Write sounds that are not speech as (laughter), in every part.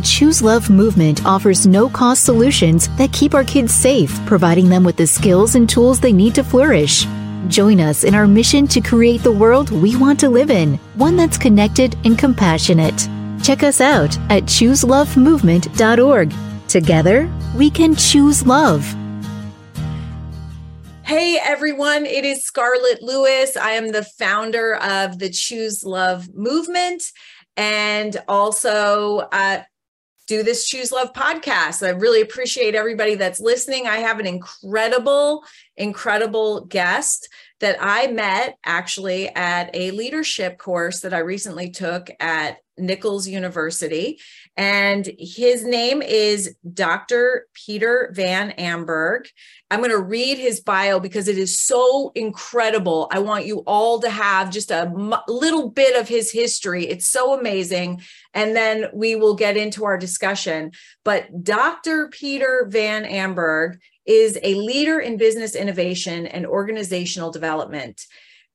The Choose Love movement offers no cost solutions that keep our kids safe, providing them with the skills and tools they need to flourish. Join us in our mission to create the world we want to live in, one that's connected and compassionate. Check us out at chooselovemovement.org. Together, we can choose love. Hey everyone, it is Scarlett Lewis. I am the founder of the Choose Love movement and also uh, do this Choose Love podcast. I really appreciate everybody that's listening. I have an incredible, incredible guest that I met actually at a leadership course that I recently took at Nichols University. And his name is Dr. Peter VanAmburgh. I'm going to read his bio because it is so incredible. I want you all to have just a m- little bit of his history. It's so amazing. And then we will get into our discussion. But Dr. Peter VanAmburgh is a leader in business innovation and organizational development.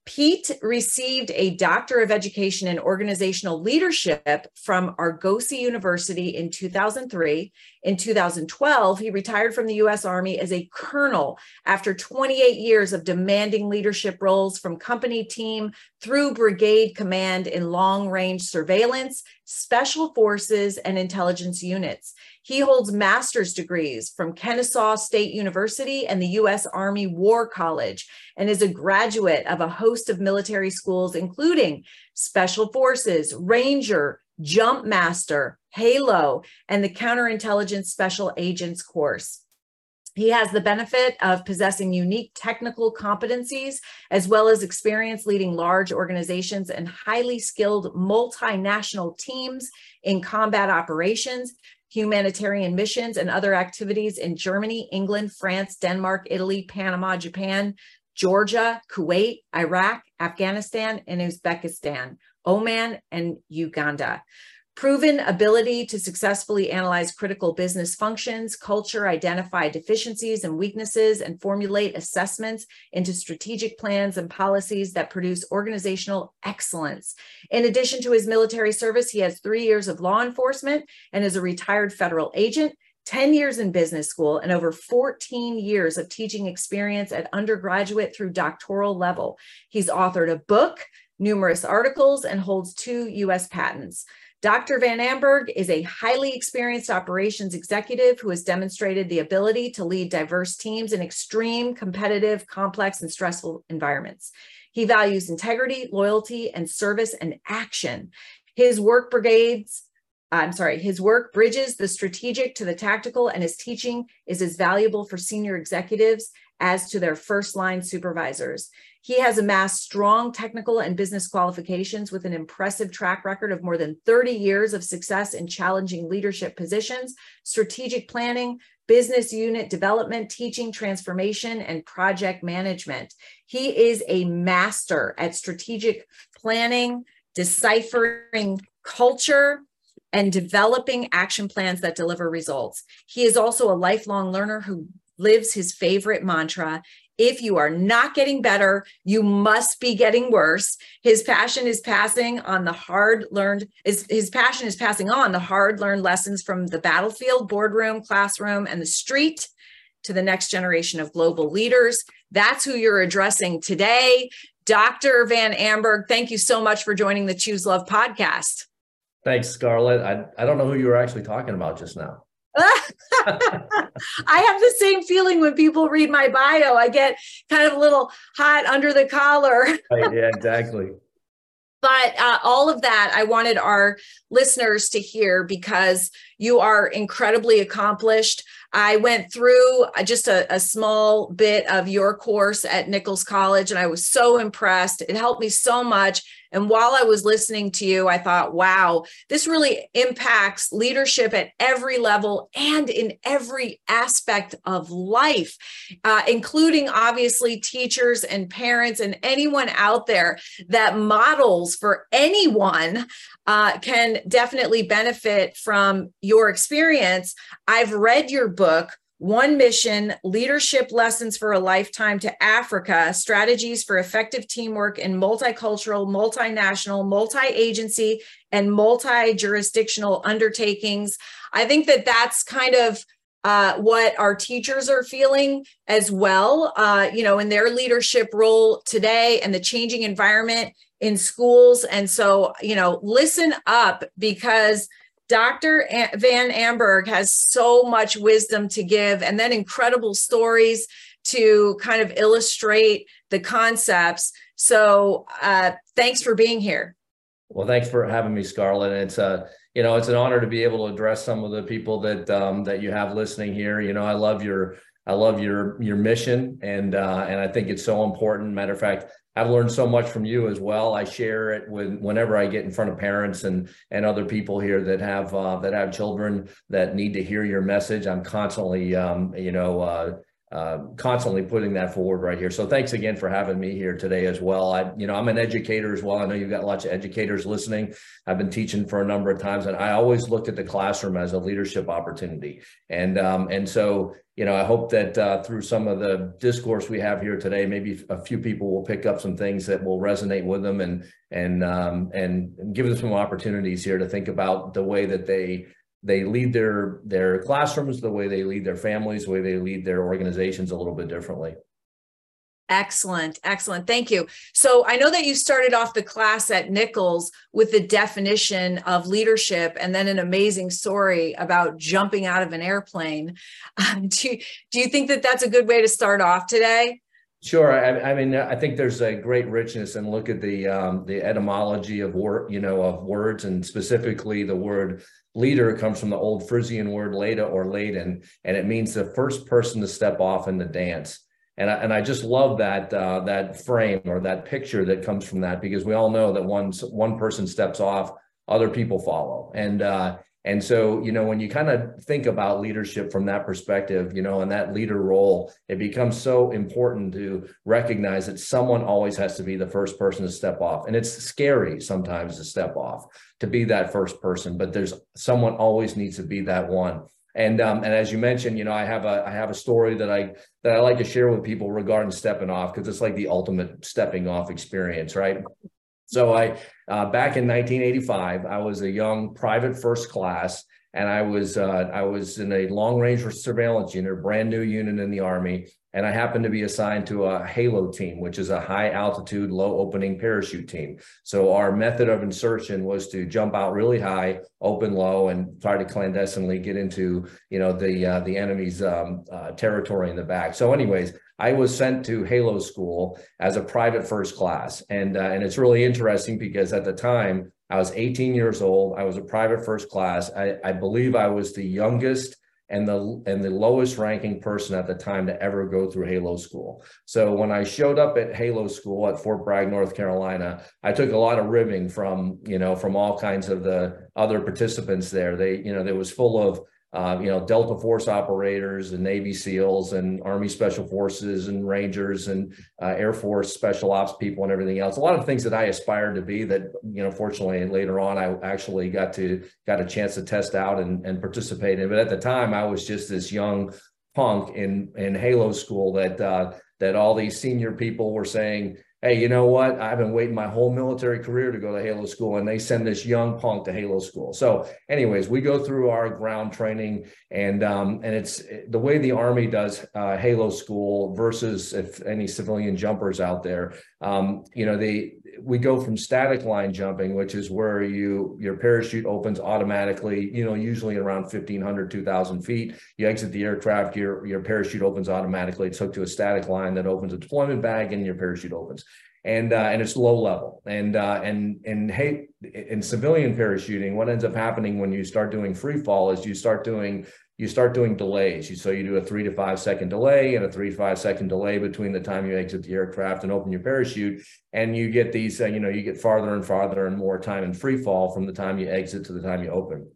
Pete received a Doctor of Education in Organizational Leadership from Argosy University in 2003. In 2012, he retired from the U.S. Army as a colonel after 28 years of demanding leadership roles from company team through brigade command in long range surveillance, special forces, and intelligence units. He holds master's degrees from Kennesaw State University and the U.S. Army War College and is a graduate of a host of military schools, including Special Forces, Ranger, Jump Master, Halo, and the Counterintelligence Special Agents course. He has the benefit of possessing unique technical competencies as well as experience leading large organizations and highly skilled multinational teams in combat operations, humanitarian missions, and other activities in Germany, England, France, Denmark, Italy, Panama, Japan, Georgia, Kuwait, Iraq, Afghanistan, and Uzbekistan, Oman, and Uganda proven ability to successfully analyze critical business functions, culture, identify deficiencies and weaknesses, and formulate assessments into strategic plans and policies that produce organizational excellence. In addition to his military service, he has three years of law enforcement and is a retired federal agent. 10 years in business school and over 14 years of teaching experience at undergraduate through doctoral level. He's authored a book, numerous articles, and holds two US patents. Dr. VanAmburgh is a highly experienced operations executive who has demonstrated the ability to lead diverse teams in extreme, competitive, complex, and stressful environments. He values integrity, loyalty, and service and action. His work brigades I'm sorry, his work bridges the strategic to the tactical, and his teaching is as valuable for senior executives as to their first line supervisors. He has amassed strong technical and business qualifications with an impressive track record of more than 30 years of success in challenging leadership positions, strategic planning, business unit development, teaching, transformation, and project management. He is a master at strategic planning, deciphering culture, and developing action plans that deliver results. He is also a lifelong learner who lives his favorite mantra if you are not getting better, you must be getting worse. His passion is passing on the hard learned, is his passion is passing on the hard learned lessons from the battlefield, boardroom, classroom, and the street to the next generation of global leaders. That's who you're addressing today. Dr. VanAmburgh, thank you so much for joining the Choose Love podcast. Thanks, Scarlett. I, I don't know who you were actually talking about just now. (laughs) I have the same feeling when people read my bio. I get kind of a little hot under the collar. (laughs) right, yeah, exactly. But uh, all of that, I wanted our listeners to hear because you are incredibly accomplished. I went through uh, just a, a, small bit of your course at Nichols College, and I was so impressed. It helped me so much. And while I was listening to you, I thought, wow, this really impacts leadership at every level and in every aspect of life, uh, including obviously teachers and parents and anyone out there that models for anyone uh, can definitely benefit from your experience. I've read your book one mission leadership lessons for a lifetime to Africa, strategies for effective teamwork in multicultural, multinational, multi agency, and multi jurisdictional undertakings. I think that that's kind of uh, what our teachers are feeling as well, uh, you know, in their leadership role today and the changing environment in schools. And so, you know, listen up because Dr. VanAmburgh has so much wisdom to give and then incredible stories to kind of illustrate the concepts. So, uh, thanks for being here. Well, thanks for having me, Scarlett. It's a uh, you know it's an honor to be able to address some of the people that um, that you have listening here. You know, I love your I love your your mission, and uh, and I think it's so important. Matter of fact, I've learned so much from you as well. I share it with whenever I get in front of parents and and other people here that have uh, that have children that need to hear your message. I'm constantly, um, you know, uh, uh, constantly putting that forward right here. So thanks again for having me here today as well. I, you know, I'm an educator as well. I know you've got lots of educators listening. I've been teaching for a number of times, and I always looked at the classroom as a leadership opportunity. And um, and so you know, I hope that uh, through some of the discourse we have here today, maybe a few people will pick up some things that will resonate with them and and um, and give them some opportunities here to think about the way that they they lead their their classrooms, the way they lead their families, the way they lead their organizations a little bit differently. Excellent. Excellent. Thank you. So I know that you started off the class at Nichols with the definition of leadership and then an amazing story about jumping out of an airplane. (laughs) Um, do, you, do you think that that's a good way to start off today? Sure. I, I, mean, I think there's a great richness and look at the um, the etymology of word, you know, of words, and specifically the word leader comes from the old Frisian word "leda" or "laden," and it means the first person to step off in the dance. And I, and I just love that uh, that frame or that picture that comes from that because we all know that once one person steps off, other people follow, and uh, and so you know when you kind of think about leadership from that perspective, you know, and that leader role, it becomes so important to recognize that someone always has to be the first person to step off, and it's scary sometimes to step off to be that first person, but there's someone always needs to be that one. And um, and as you mentioned, you know, I have a I have a story that I that I like to share with people regarding stepping off because it's like the ultimate stepping off experience, right? So I uh, back in 1985, I was a young private first class, and I was uh, I was in a long range surveillance unit, a brand new unit in the Army, and I happened to be assigned to a Halo team, which is a high altitude, low opening parachute team. So our method of insertion was to jump out really high, open low, and try to clandestinely get into you know the uh, the enemy's um, uh, territory in the back. So, anyways. I was sent to Halo School as a private first class, and uh, and it's really interesting because at the time I was 18 years old. I was a private first class. I, I believe I was the youngest and the and the lowest ranking person at the time to ever go through Halo School. So when I showed up at Halo School at Fort Bragg, North Carolina, I took a lot of ribbing from you know from all kinds of the other participants there. They you know there was full of uh, you know, Delta Force operators and Navy SEALs and Army Special Forces and Rangers and uh, Air Force Special Ops people and everything else. A lot of things that I aspired to be that, you know, fortunately later on I actually got to got a chance to test out and, and participate in. But at the time I was just this young punk in in Halo school that uh, that all these senior people were saying, hey, you know what? I've been waiting my whole military career to go to Halo School, and they send this young punk to Halo School. So, anyways, we go through our ground training, and um, and it's the way the Army does uh, Halo School versus if any civilian jumpers out there. Um, you know, they we go from static line jumping, which is where you your parachute opens automatically. You know, usually around 1,500, 2,000 feet. You exit the aircraft, your your parachute opens automatically. It's hooked to a static line that opens a deployment bag, and your parachute opens and uh, and it's low level. And uh, and and hey, in civilian parachuting, what ends up happening when you start doing free fall is you start doing you start doing delays. You, so you do a three to five second delay and a three to five second delay between the time you exit the aircraft and open your parachute, and you get these. Uh, you know, you get farther and farther and more time in free fall from the time you exit to the time you open.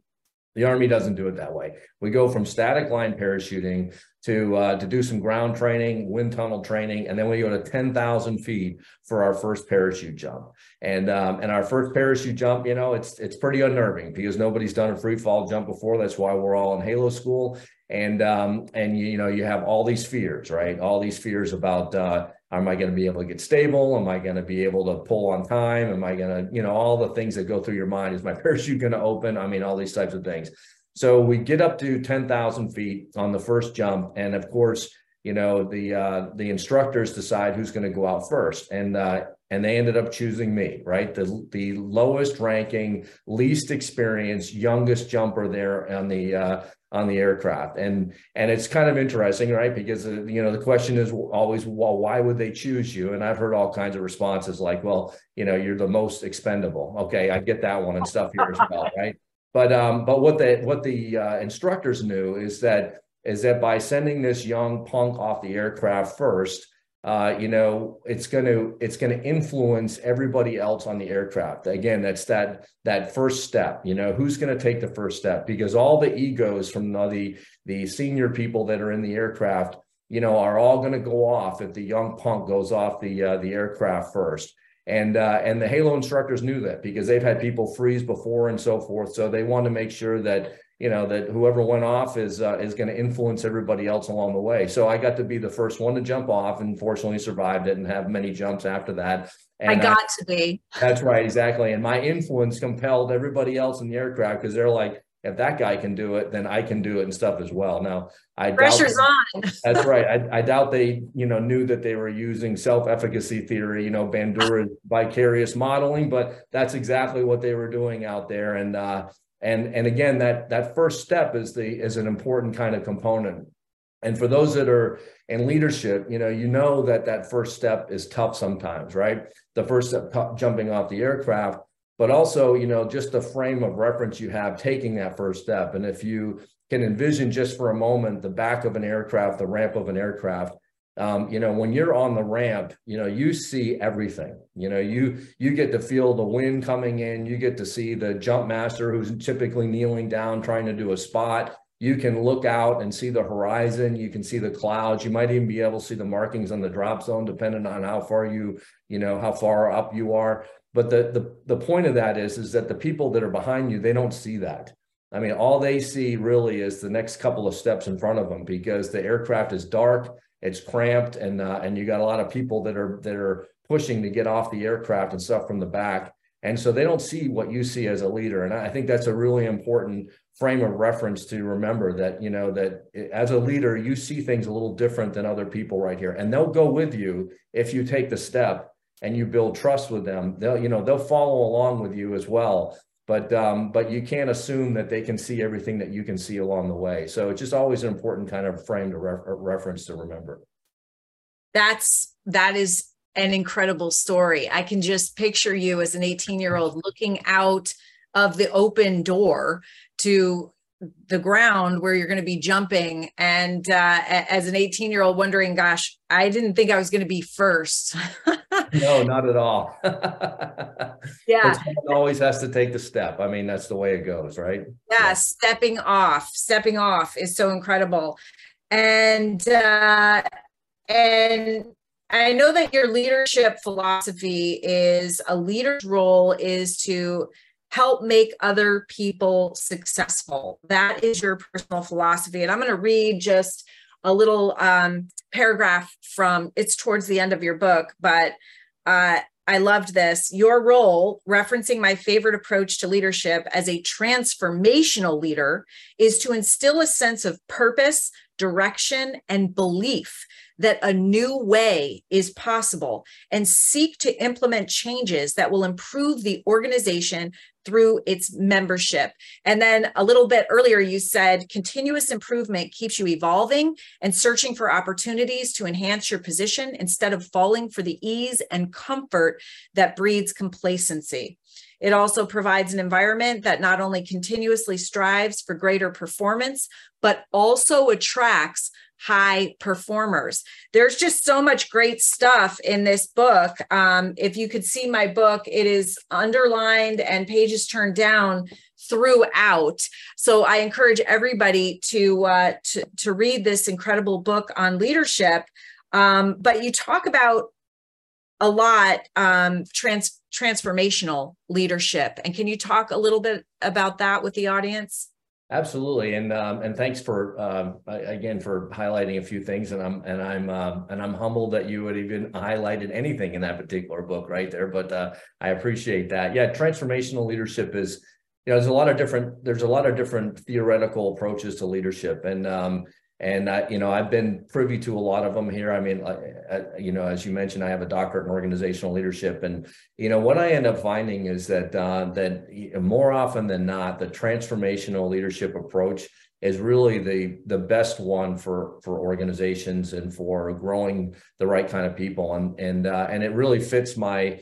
The Army doesn't do it that way. We go from static line parachuting to uh, to do some ground training, wind tunnel training, and then we go to 10,000 feet for our first parachute jump. And um, and our first parachute jump, you know, it's it's pretty unnerving because nobody's done a free fall jump before. That's why we're all in Halo school. And um, and you, you know, you have all these fears, right? All these fears about uh, am I going to be able to get stable? Am I going to be able to pull on time? Am I going to, you know, all the things that go through your mind. Is my parachute going to open? I mean, all these types of things. So we get up to 10,000 feet on the first jump. And of course, you know, the uh, the instructors decide who's going to go out first. And uh, and they ended up choosing me, right? The the lowest ranking, least experienced, youngest jumper there on the uh, on the aircraft. And and it's kind of interesting right? Because uh, you know the question is always well why would they choose you? And i've heard all kinds of responses like well you know you're the most expendable. Okay i get that one and stuff here as well right? But um but what the what the uh, instructors knew is that is that by sending this young punk off the aircraft first uh, you know, it's going to it's going to influence everybody else on the aircraft. Again, that's that that first step. You know, who's going to take the first step? Because all the egos from the the senior people that are in the aircraft, you know, are all going to go off if the young punk goes off the uh, the aircraft first. And uh, and the Halo instructors knew that because they've had people freeze before and so forth. So they want to make sure that you know that whoever went off is uh, is going to influence everybody else along the way. So I got to be the first one to jump off, and fortunately survived it and have many jumps after that. And I got I, to be. That's right, exactly. And my influence compelled everybody else in the aircraft because they're like, if that guy can do it, then I can do it and stuff as well. Now, I pressure's on. (laughs) that's right. I, I, doubt they, you know, knew that they were using self-efficacy theory, you know, Bandura vicarious modeling, but that's exactly what they were doing out there. And uh, and and again that that first step is the is an important kind of component. And for those that are in leadership you know you know that that first step is tough sometimes right? The first step jumping off the aircraft but also you know just the frame of reference you have taking that first step. And if you can envision just for a moment the back of an aircraft the ramp of an aircraft um, you know when you're on the ramp you know you see everything. You know you you get to feel the wind coming in. You get to see the jump master who's typically kneeling down trying to do a spot. You can look out and see the horizon. You can see the clouds. You might even be able to see the markings on the drop zone depending on how far you you know how far up you are. But the the, the point of that is is that the people that are behind you they don't see that. I mean all they see really is the next couple of steps in front of them because the aircraft is dark it's cramped and uh, and you got a lot of people that are that are pushing to get off the aircraft and stuff from the back. And so they don't see what you see as a leader. And i think that's a really important frame of reference to remember that you know that as a leader you see things a little different than other people right here. And they'll go with you if you take the step and you build trust with them. They'll you know they'll follow along with you as well but um, but you can't assume that they can see everything that you can see along the way. So it's just always an important kind of frame to re- reference to remember. That's that is an incredible story. I can just picture you as an 18 year old looking out of the open door to the ground where you're going to be jumping and uh, as an 18 year old wondering gosh i didn't think i was going to be first (laughs) no not at all (laughs) yeah always has to take the step i mean that's the way it goes right yeah, yeah. stepping off stepping off is so incredible and uh and I know that your leadership philosophy is a leader's role is to help make other people successful. That is your personal philosophy. And I'm going to read just a little um, paragraph from it's towards the end of your book, but uh, I loved this. Your role, referencing my favorite approach to leadership as a transformational leader, is to instill a sense of purpose, direction, and belief that a new way is possible and seek to implement changes that will improve the organization through its membership. And then a little bit earlier, you said continuous improvement keeps you evolving and searching for opportunities to enhance your position instead of falling for the ease and comfort that breeds complacency. It also provides an environment that not only continuously strives for greater performance, but also attracts high performers. There's just so much great stuff in this book. Um, if you could see my book, it is underlined and pages turned down throughout. So I encourage everybody to uh, to, to read this incredible book on leadership. Um, but you talk about a lot um, trans transformational leadership, and can you talk a little bit about that with the audience? Absolutely, and um, and thanks for um, again for highlighting a few things, and I'm and I'm um, and I'm humbled that you would even highlighted anything in that particular book right there. But uh, I appreciate that. Yeah, transformational leadership is you know there's a lot of different there's a lot of different theoretical approaches to leadership, and um, and I, you know, I've been privy to a lot of them here. I mean, you know, as you mentioned, I have a doctorate in organizational leadership, and you know, what I end up finding is that uh, that more often than not, the transformational leadership approach is really the the best one for for organizations and for growing the right kind of people, and and uh, and it really fits my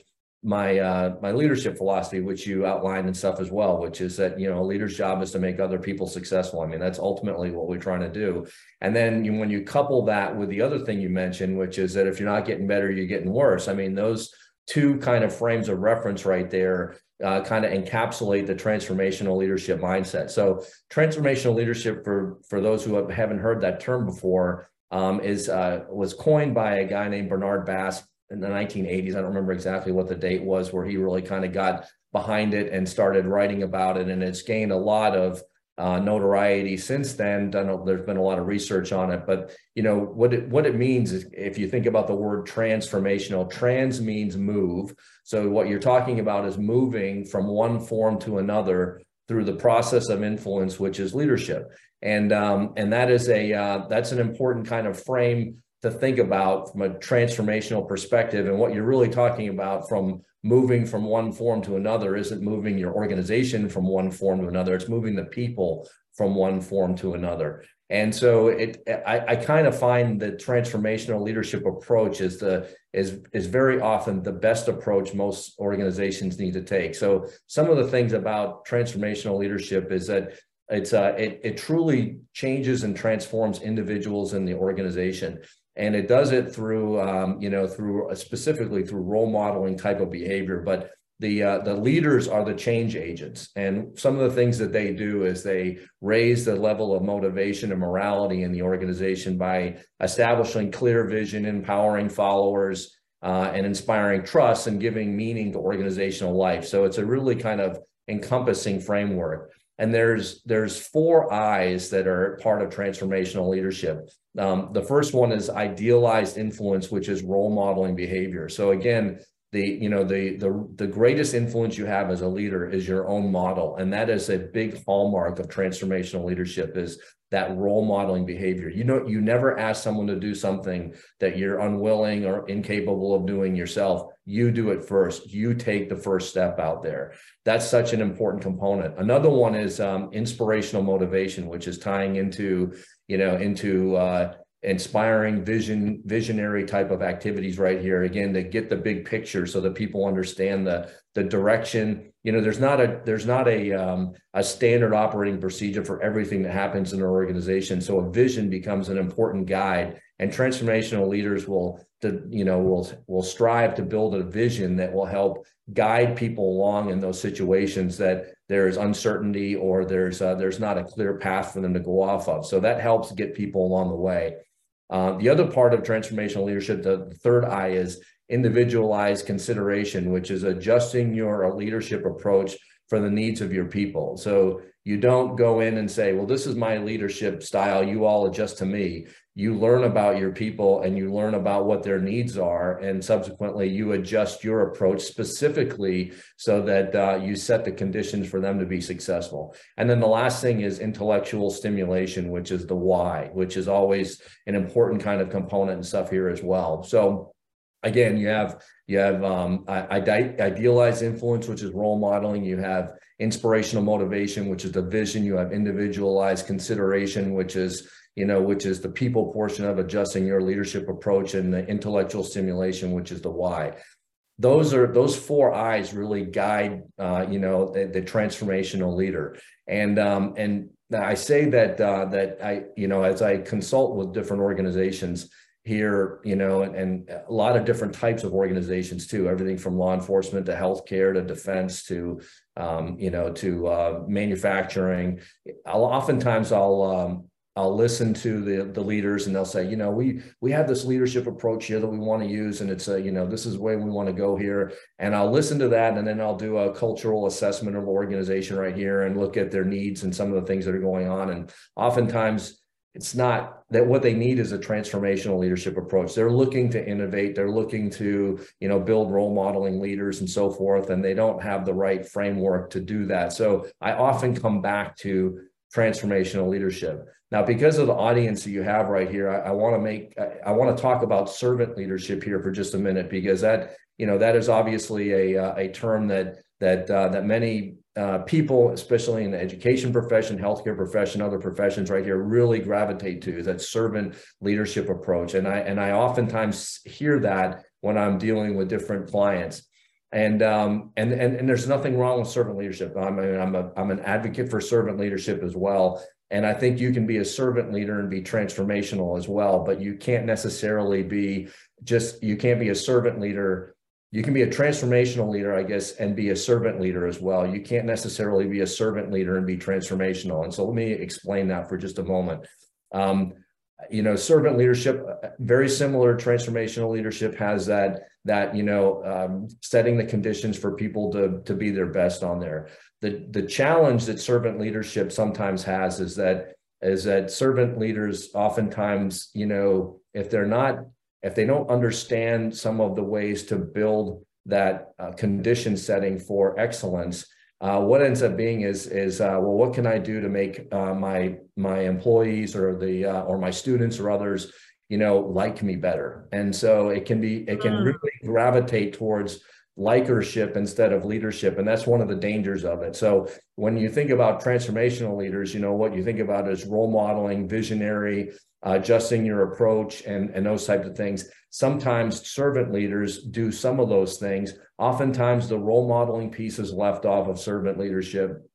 my uh, my leadership philosophy, which you outlined and stuff as well, which is that you know a leader's job is to make other people successful. I mean, that's ultimately what we're trying to do. And then you, when you couple that with the other thing you mentioned, which is that if you're not getting better, you're getting worse. I mean, those two kind of frames of reference right there uh, kind of encapsulate the transformational leadership mindset. So, transformational leadership, for for those who haven't heard that term before, um, is uh, was coined by a guy named Bernard Bass in the 1980s. I don't remember exactly what the date was where he really kind of got behind it and started writing about it. And it's gained a lot of uh, notoriety since then. Done, there's been a lot of research on it, but you know what it what it means is if you think about the word transformational, trans means move. So what you're talking about is moving from one form to another through the process of influence, which is leadership, and um, and that is a uh, that's an important kind of frame to think about from a transformational perspective. And what you're really talking about from moving from one form to another isn't moving your organization from one form to another, it's moving the people from one form to another. And so it, I, I kind of find the transformational leadership approach is the is is very often the best approach most organizations need to take. So some of the things about transformational leadership is that it's uh, it, it truly changes and transforms individuals in the organization and it does it through um, you know through uh, specifically through role modeling type of behavior but the uh, the leaders are the change agents. And some of the things that they do is they raise the level of motivation and morality in the organization by establishing clear vision empowering followers uh, and inspiring trust and giving meaning to organizational life. So it's a really kind of encompassing framework and there's there's four I's that are part of transformational leadership. Um, the first one is idealized influence, which is role modeling behavior. So again, the you know the the the greatest influence you have as a leader is your own model, and that is a big hallmark of transformational leadership. Is that role modeling behavior. You know, you never ask someone to do something that you're unwilling or incapable of doing yourself. You do it first. You take the first step out there. That's such an important component. Another one is um, inspirational motivation, which is tying into, you know, into uh, inspiring vision visionary type of activities right here. Again to get the big picture so that people understand the the direction. You know there's not a there's not a um, a standard operating procedure for everything that happens in an organization. So a vision becomes an important guide and transformational leaders will to, you know will will strive to build a vision that will help guide people along in those situations that there's uncertainty or there's uh, there's not a clear path for them to go off of. So that helps get people along the way uh, the other part of transformational leadership, the third I is individualized consideration, which is adjusting your leadership approach for the needs of your people. So you don't go in and say, well, this is my leadership style. You all adjust to me you learn about your people and you learn about what their needs are and subsequently you adjust your approach specifically so that uh, you set the conditions for them to be successful and then the last thing is intellectual stimulation which is the why which is always an important kind of component and stuff here as well so again you have you have um, idealized influence which is role modeling you have inspirational motivation which is the vision you have individualized consideration which is you know, which is the people portion of adjusting your leadership approach and the intellectual stimulation, which is the why. Those are those four eyes really guide, uh, you know, the, the, transformational leader. And um, and I say that uh, that I you know as I consult with different organizations here, you know, and, and, a lot of different types of organizations too, everything from law enforcement to healthcare to defense to, um, you know, to uh, manufacturing. I'll oftentimes I'll um, I'll listen to the the leaders and they'll say, you know, we we have this leadership approach here that we want to use, and it's a, you know, this is the way we want to go here. And I'll listen to that, and then I'll do a cultural assessment of organization right here and look at their needs and some of the things that are going on. And oftentimes it's not that what they need is a transformational leadership approach. They're looking to innovate. They're looking to you know build role modeling leaders and so forth and they don't have the right framework to do that. So i often come back to transformational leadership. Now, because of the audience that you have right here, I, I want to make I, I want to talk about servant leadership here for just a minute because that you know that is obviously a uh, a term that that uh, that many uh, people, especially in the education profession, healthcare profession, other professions, right here, really gravitate to that servant leadership approach. And I and I oftentimes hear that when I'm dealing with different clients. And um, and and and there's nothing wrong with servant leadership. I'm I'm a I'm an advocate for servant leadership as well. And I think you can be a servant leader and be transformational as well, but you can't necessarily be just, you can't be a servant leader. You can be a transformational leader, I guess, and be a servant leader as well. You can't necessarily be a servant leader and be transformational. And so let me explain that for just a moment. Um, you know, servant leadership, very similar transformational leadership has that, that, you know, um, setting the conditions for people to, to be their best on there the the challenge that servant leadership sometimes has is that is that servant leaders oftentimes you know if they're not if they don't understand some of the ways to build that uh, condition setting for excellence uh, what ends up being is is uh, well what can i do to make uh, my my employees or the uh, or my students or others you know like me better and so it can be it can mm. really gravitate towards likership instead of leadership and that's one of the dangers of it so when you think about transformational leaders you know what you think about is role modeling visionary adjusting your approach and and those types of things. Sometimes servant leaders do some of those things. Oftentimes the role modeling piece is left off of servant leadership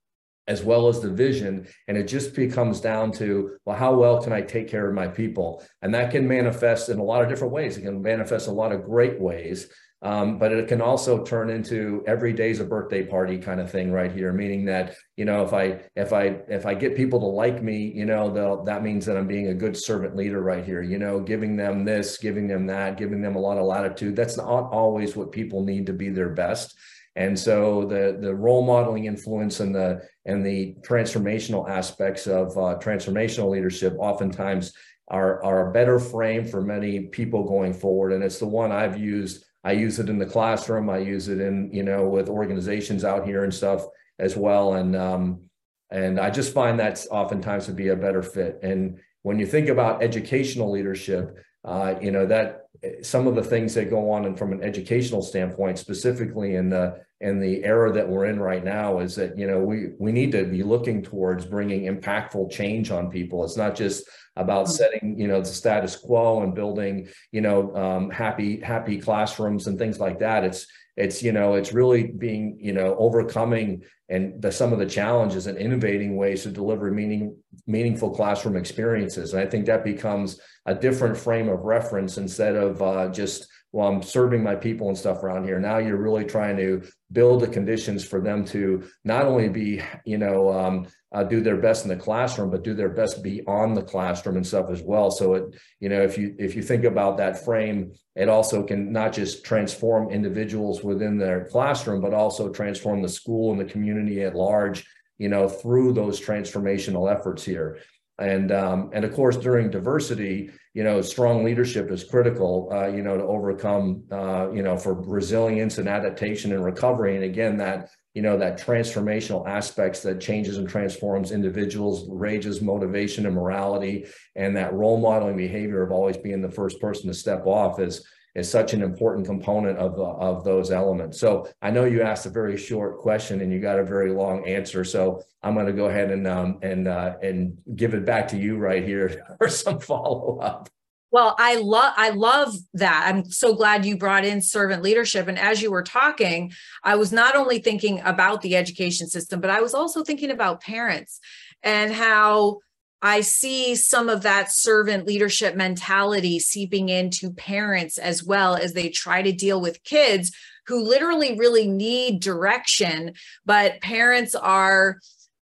as well as the vision and it just becomes down to well how well can i take care of my people? And that can manifest in a lot of different ways. It can manifest a lot of great ways um, but it can also turn into every day's a birthday party kind of thing right here, meaning that, you know, if I if I if I get people to like me, you know, that means that I'm being a good servant leader right here, you know, giving them this, giving them that, giving them a lot of latitude. That's not always what people need to be their best. And so the the role modeling influence and the and the transformational aspects of uh, transformational leadership oftentimes are are a better frame for many people going forward. And it's the one I've used I use it in the classroom. I use it in, you know, with organizations out here and stuff as well. And, um, and I just find that's oftentimes to be a better fit. And when you think about educational leadership, uh, you know, that some of the things that go on and from an educational standpoint, specifically in the in the era that we're in right now, is that you know we we need to be looking towards bringing impactful change on people. It's not just about mm-hmm. setting you know the status quo and building you know um, happy happy classrooms and things like that. It's it's you know it's really being you know overcoming and the, some of the challenges and innovating ways to deliver meaning meaningful classroom experiences and i think that becomes a different frame of reference instead of uh, just well i'm serving my people and stuff around here now you're really trying to build the conditions for them to not only be you know um, uh, do their best in the classroom, but do their best beyond the classroom and stuff as well. So it, you know, if you if you think about that frame, it also can not just transform individuals within their classroom, but also transform the school and the community at large. You know, through those transformational efforts here. And um, and of course, during diversity, you know, strong leadership is critical. Uh, you know, to overcome, uh, you know, for resilience and adaptation and recovery. And again, that you know that transformational aspects that changes and transforms individuals rages motivation and morality and that role modeling behavior of always being the first person to step off is is such an important component of of those elements. So i know you asked a very short question and you got a very long answer. So i'm going to go ahead and um and uh, and give it back to you right here (laughs) for some follow-up. Well, I love I love that. I'm so glad you brought in servant leadership. And as you were talking, I was not only thinking about the education system, but I was also thinking about parents and how I see some of that servant leadership mentality seeping into parents as well as they try to deal with kids who literally really need direction, but parents are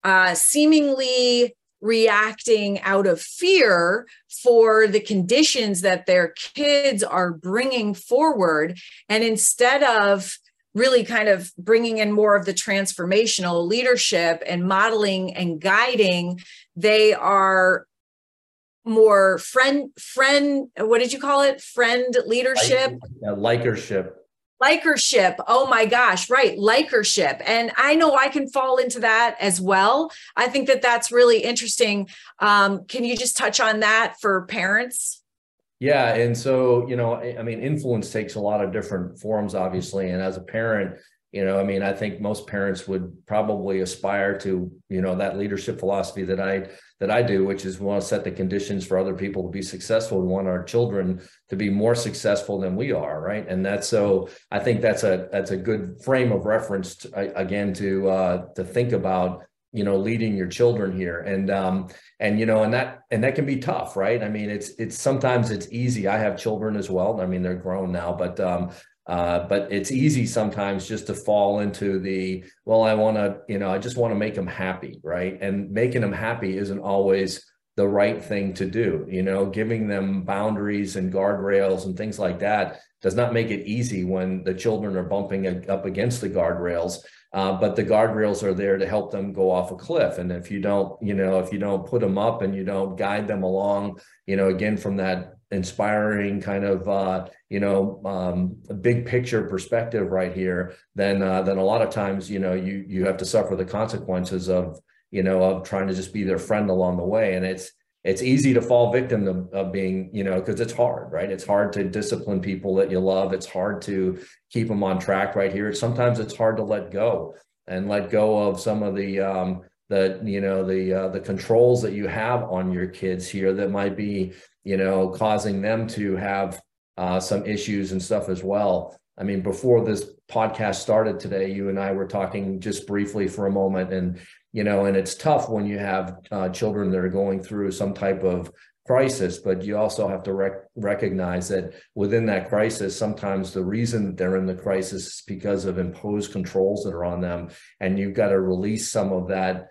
uh, seemingly reacting out of fear for the conditions that their kids are bringing forward. And instead of really kind of bringing in more of the transformational leadership and modeling and guiding, they are more friend friend what did you call it? Friend leadership? Like, likership. Likership. Oh my gosh right likership. And i know i can fall into that as well. I think that that's really interesting. Um, can you just touch on that for parents yeah and so you know i mean influence takes a lot of different forms obviously and as a parent you know i mean i think most parents would probably aspire to you know that leadership philosophy that i that i do which is we want to set the conditions for other people to be successful. We want our children to be more successful than we are right? And that's so i think that's a that's a good frame of reference to, again to uh to think about you know leading your children here and um and you know and that and that can be tough right i mean it's it's sometimes it's easy i have children as well i mean they're grown now but um uh, but it's easy sometimes just to fall into the, well, I want to, you know, I just want to make them happy, right? And making them happy isn't always the right thing to do. You know, giving them boundaries and guardrails and things like that does not make it easy when the children are bumping up against the guardrails. Uh, but the guardrails are there to help them go off a cliff. And if you don't, you know, if you don't put them up and you don't guide them along, you know, again from that inspiring kind of uh, you know um, big picture perspective right here, then uh, then a lot of times you know you you have to suffer the consequences of you know of trying to just be their friend along the way, and it's it's easy to fall victim of, of being you know because it's hard right? It's hard to discipline people that you love. It's hard to keep them on track right here. Sometimes it's hard to let go and let go of some of the um, the you know the uh, the controls that you have on your kids here that might be you know, causing them to have uh, some issues and stuff as well. I mean, before this podcast started today, you and I were talking just briefly for a moment, and you know, and it's tough when you have uh, children that are going through some type of crisis, but you also have to rec- recognize that within that crisis, sometimes the reason they're in the crisis is because of imposed controls that are on them, and you've got to release some of that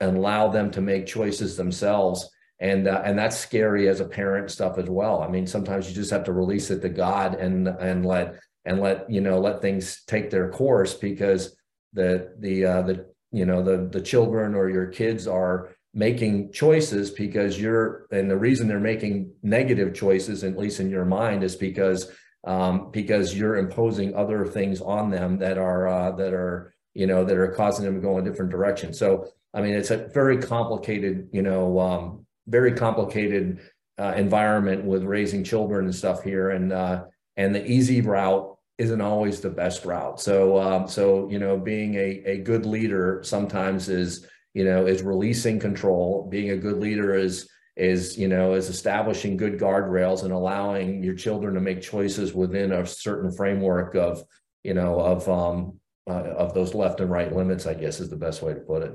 and allow them to make choices themselves and uh, and that's scary as a parent stuff as well. I mean sometimes you just have to release it to god and and let and let you know let things take their course because the the uh the you know the the children or your kids are making choices because you're and the reason they're making negative choices at least in your mind is because um because you're imposing other things on them that are uh that are you know that are causing them to go in different direction so i mean it's a very complicated you know um very complicated uh, environment with raising children and stuff here, and uh, and the easy route isn't always the best route. So um, so you know, being a a good leader sometimes is you know is releasing control. Being a good leader is is you know is establishing good guardrails and allowing your children to make choices within a certain framework of you know of um uh, of those left and right limits i guess is the best way to put it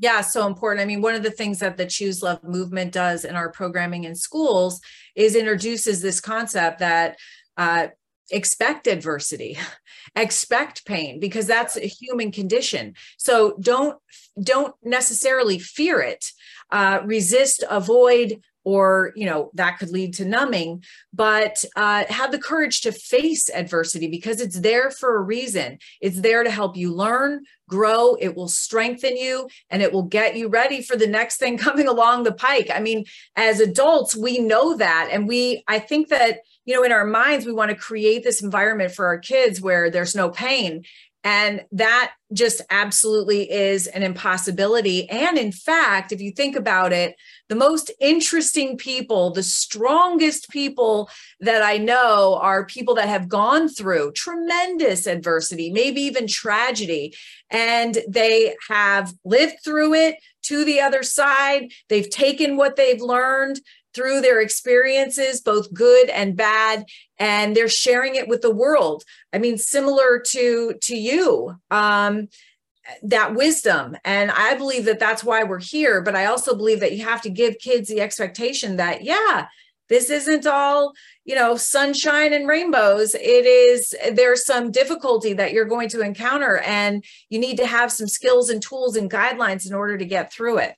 yeah, so important. I mean, one of the things that the Choose Love movement does in our programming in schools is introduces this concept that uh, expect adversity, (laughs) expect pain, because that's a human condition. So don't don't necessarily fear it. Uh, resist, avoid, or you know that could lead to numbing but uh, have the courage to face adversity because it's there for a reason it's there to help you learn grow it will strengthen you and it will get you ready for the next thing (laughs) coming along the pike i mean as adults we know that and we i think that you know in our minds we want to create this environment for our kids where there's no pain and that just absolutely is an impossibility. And in fact, if you think about it, the most interesting people, the strongest people that I know are people that have gone through tremendous adversity, maybe even tragedy, and they have lived through it to the other side. They've taken what they've learned through their experiences, both good and bad, and they're sharing it with the world. I mean, similar to to you. Um, that wisdom and i believe that that's why we're here but i also believe that you have to give kids the expectation that yeah this isn't all you know sunshine and rainbows it is there's some difficulty that you're going to encounter and you need to have some skills and tools and guidelines in order to get through it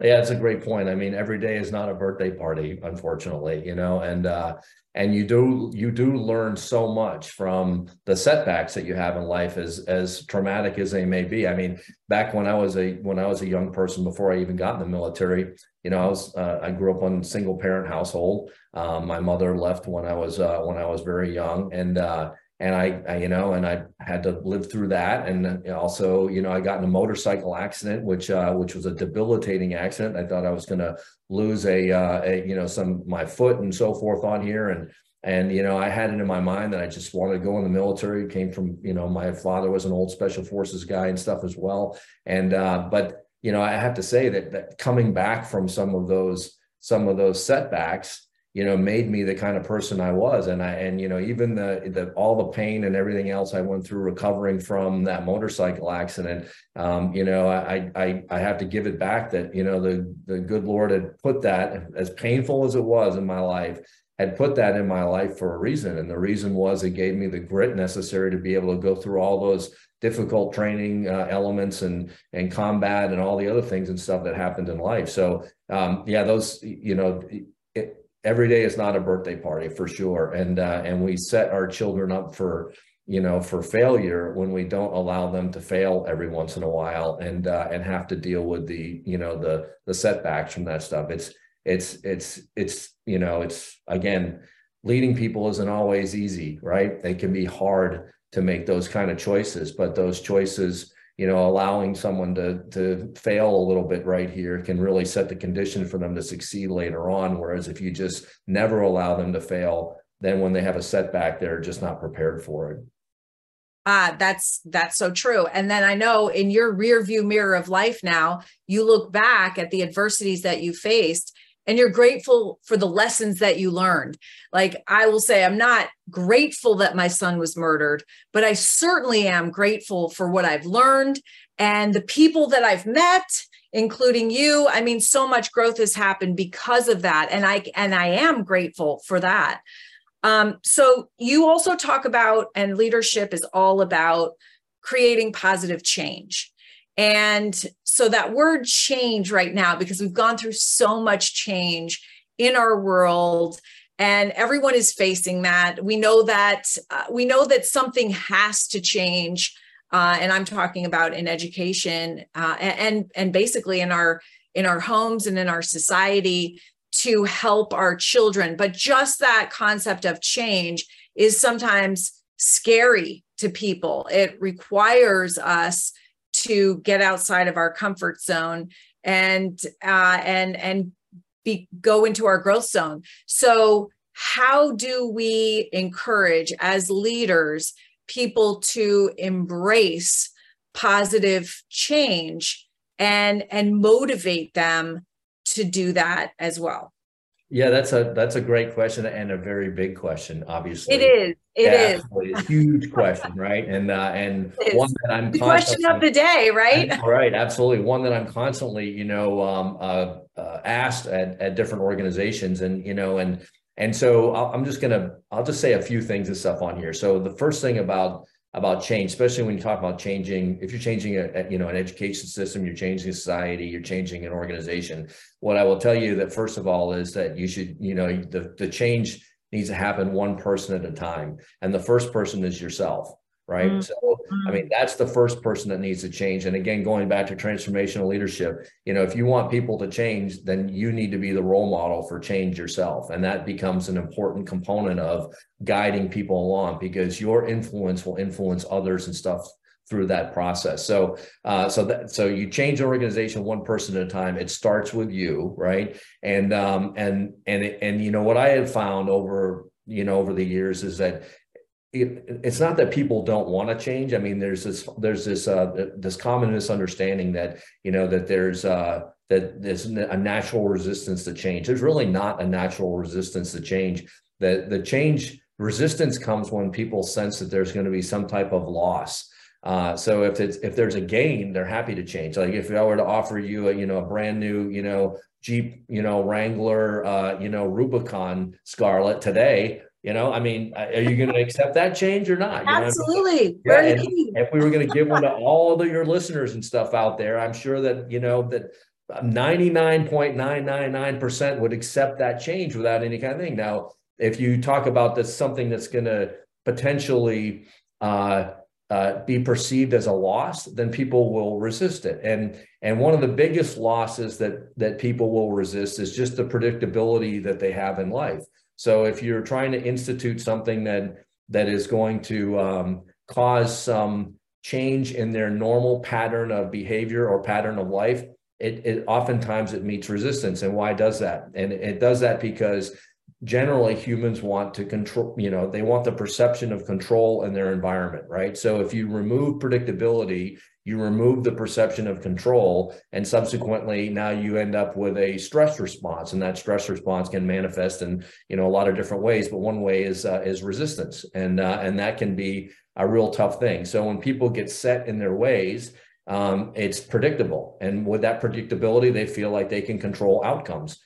yeah it's a great point. I mean every day is not a birthday party unfortunately you know and uh and you do you do learn so much from the setbacks that you have in life as as traumatic as they may be. I mean back when i was a when i was a young person before i even got in the military you know i was uh, i grew up on single parent household. Um, my mother left when i was uh, when i was very young and uh, and I, I, you know and i had to live through that. And also you know i got in a motorcycle accident which uh, which was a debilitating accident. I thought i was going to lose a, uh, a, you know some my foot and so forth on here. And and you know i had it in my mind that i just wanted to go in the military. Came from you know my father was an old special forces guy and stuff as well. And uh, but you know i have to say that that coming back from some of those some of those setbacks you know made me the kind of person i was. And i and you know even the the all the pain and everything else i went through recovering from that motorcycle accident um, you know I, I i have to give it back that you know the the good lord had put that as painful as it was in my life had put that in my life for a reason. And the reason was it gave me the grit necessary to be able to go through all those difficult training uh, elements and and combat and all the other things and stuff that happened in life. So um, yeah those you know every day is not a birthday party for sure. And uh, and we set our children up for you know for failure when we don't allow them to fail every once in a while and uh, and have to deal with the you know the the setbacks from that stuff. It's it's it's it's you know it's again leading people isn't always easy right? They can be hard to make those kind of choices but those choices you know, allowing someone to to fail a little bit right here can really set the condition for them to succeed later on. Whereas if you just never allow them to fail, then when they have a setback, they're just not prepared for it. Ah, that's that's so true. And then I know in your rear view mirror of life now, you look back at the adversities that you faced and you're grateful for the lessons that you learned. Like I will say, I'm not grateful that my son was murdered, but I certainly am grateful for what I've learned and the people that I've met including you. I mean so much growth has happened because of that and i and i am grateful for that. Um, so you also talk about and leadership is all about creating positive change and so that word change right now, because we've gone through so much change in our world and everyone is facing that. We know that uh, we know that something has to change. Uh, and I'm talking about in education uh, and and basically in our in our homes and in our society to help our children. But just that concept of change is sometimes scary to people. It requires us to get outside of our comfort zone and uh, and and be go into our growth zone. So how do we encourage as leaders people to embrace positive change and and motivate them to do that as well? Yeah, that's a that's a great question and a very big question. Obviously, it is. It yeah, is a huge question, right? And uh, and one that I'm the question of the day, right? Right, absolutely. One that I'm constantly, you know, um, uh, uh, asked at, at different organizations, and you know, and and so I'm just gonna I'll just say a few things and stuff on here. So the first thing about about change, especially when you talk about changing, if you're changing a, you know an education system, you're changing society, you're changing an organization. What I will tell you that first of all is that you should, you know, the the change needs to happen one person at a time, and the first person is yourself right? Mm-hmm. So, I mean, that's the first person that needs to change. And again, going back to transformational leadership, you know, if you want people to change, then you need to be the role model for change yourself. And that becomes an important component of guiding people along because your influence will influence others and stuff through that process. So, uh, so that so you change an organization one person at a time. It starts with you, right? And um, and and and you know what I have found over you know over the years is that it, it's not that people don't want to change. I mean, there's this there's this uh, this common misunderstanding that you know that there's uh, that there's a natural resistance to change. There's really not a natural resistance to change. The the change resistance comes when people sense that there's going to be some type of loss. Uh, so if it's if there's a gain, they're happy to change. Like if I were to offer you a you know a brand new you know Jeep you know Wrangler uh, you know Rubicon Scarlett today, you know, I mean, are you going to accept that change or not? You Absolutely. Yeah, if we were going to give one to all of your listeners and stuff out there, I'm sure that, you know, that 99.999% would accept that change without any kind of thing. Now, if you talk about this, something that's going to potentially uh, uh, be perceived as a loss, then people will resist it. And and one of the biggest losses that that people will resist is just the predictability that they have in life. So if you're trying to institute something that that is going to um, cause some change in their normal pattern of behavior or pattern of life, it, it oftentimes it meets resistance. And why does that? And it does that because generally humans want to control you know they want the perception of control in their environment right so if you remove predictability you remove the perception of control and subsequently now you end up with a stress response and that stress response can manifest in you know a lot of different ways but one way is uh, is resistance and uh, and that can be a real tough thing. So when people get set in their ways um, it's predictable and with that predictability they feel like they can control outcomes.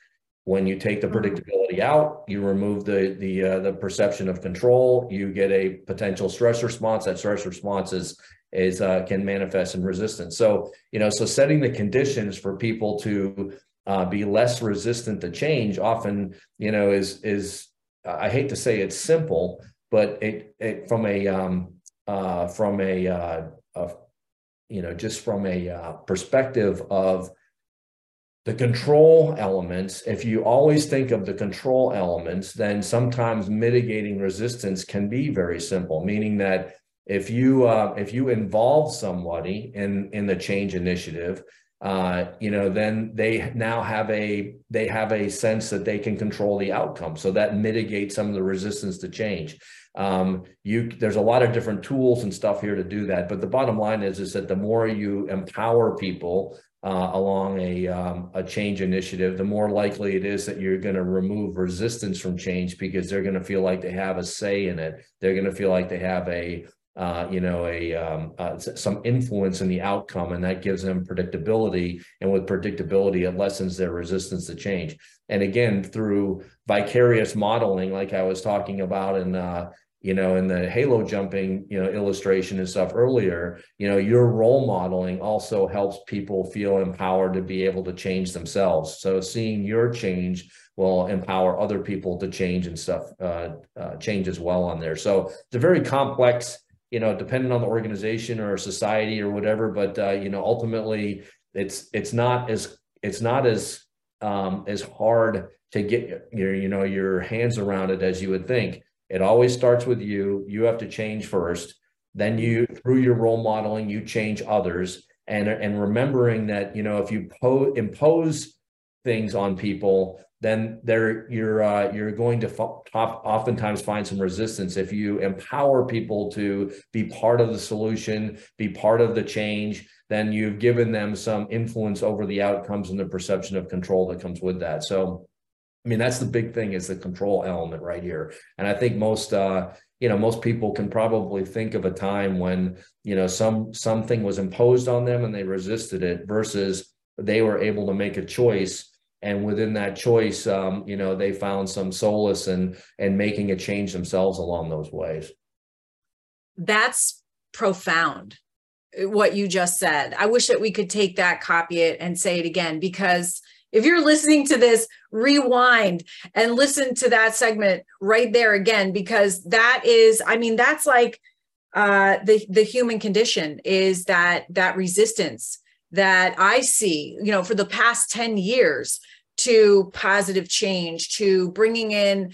When you take the mm-hmm. predictability out you remove the the uh, the perception of control you get a potential stress response. That stress response is is uh, can manifest in resistance. So you know, so setting the conditions for people to uh, be less resistant to change often you know is is I hate to say it's simple, but it, it from a um, uh, from a, uh, a you know just from a uh, perspective of the control elements, if you always think of the control elements, then sometimes mitigating resistance can be very simple, meaning that if you uh, if you involve somebody in in the change initiative uh, you know then they now have a they have a sense that they can control the outcome. So that mitigates some of the resistance to change. Um, you there's a lot of different tools and stuff here to do that. But the bottom line is is that the more you empower people uh, along a um, a change initiative, the more likely it is that you're going to remove resistance from change because they're going to feel like they have a say in it. They're going to feel like they have a uh, you know, a um, uh, some influence in the outcome, and that gives them predictability. And with predictability, it lessens their resistance to change. And again, through vicarious modeling, like I was talking about in uh, you know in the halo jumping you know illustration and stuff earlier, you know, your role modeling also helps people feel empowered to be able to change themselves. So seeing your change will empower other people to change and stuff uh, uh, change as well on there. So it's a very complex you know, depending on the organization or society or whatever. But uh, you know, ultimately, it's it's not as it's not as um, as hard to get your you know your hands around it as you would think. It always starts with you. You have to change first. Then you through your role modeling, you change others. And and remembering that you know if you po- impose things on people then there you're uh, you're going to f- oftentimes find some resistance. If you empower people to be part of the solution be part of the change then you've given them some influence over the outcomes and the perception of control that comes with that. So i mean that's the big thing is the control element right here. And i think most uh, you know most people can probably think of a time when you know some something was imposed on them and they resisted it versus they were able to make a choice and within that choice um, you know they found some solace and and making a change themselves along those ways. That's profound what you just said. I wish that we could take that copy it and say it again because if you're listening to this rewind and listen to that segment right there again because that is i mean that's like uh the the human condition is that that resistance that i see you know for the past 10 years to positive change, to bringing in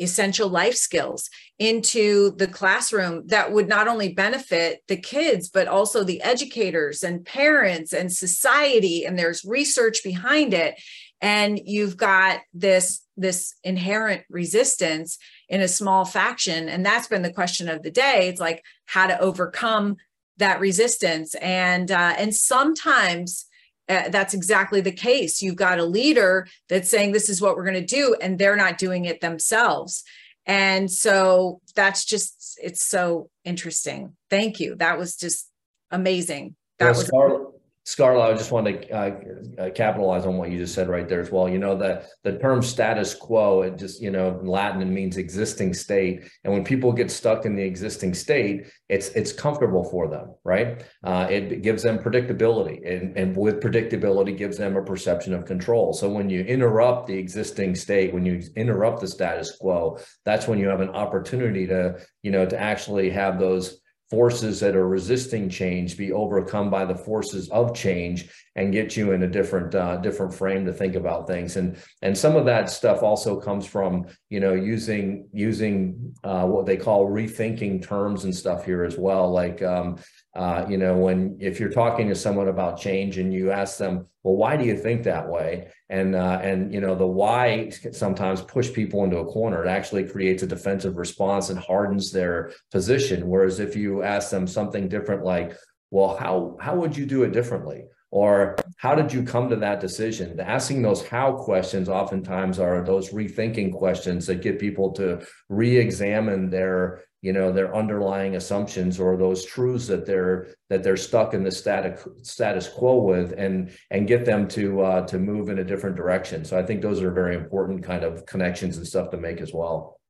essential life skills into the classroom that would not only benefit the kids, but also the educators and parents and society. And there's research behind it. and you've got this this inherent resistance in a small faction and that's been the question of the day it's like how to overcome that resistance. And uh, and sometimes uh, that's exactly the case. You've got a leader that's saying this is what we're going to do and they're not doing it themselves. And so that's just it's so interesting. Thank you. That was just amazing. That was Scarlett, I just want to uh, uh, capitalize on what you just said right there as well. You know, the the term status quo, it just, you know, in Latin, it means existing state. And when people get stuck in the existing state, it's it's comfortable for them, right? Uh, it gives them predictability. And, and with predictability gives them a perception of control. So when you interrupt the existing state, when you interrupt the status quo, that's when you have an opportunity to, you know, to actually have those forces that are resisting change be overcome by the forces of change and get you in a different uh, different frame to think about things. And and some of that stuff also comes from you know using using uh, what they call rethinking terms and stuff here as well. Like um, uh, you know when if you're talking to someone about change and you ask them well why do you think that way? And uh, and you know the why sometimes push people into a corner. It actually creates a defensive response and hardens their position. Whereas if you ask them something different like well how how would you do it differently? Or how did you come to that decision? Asking those how questions oftentimes are those rethinking questions that get people to re-examine their you know their underlying assumptions or those truths that they're that they're stuck in the static status quo with and and get them to uh, to move in a different direction. So i think those are very important kind of connections and stuff to make as well.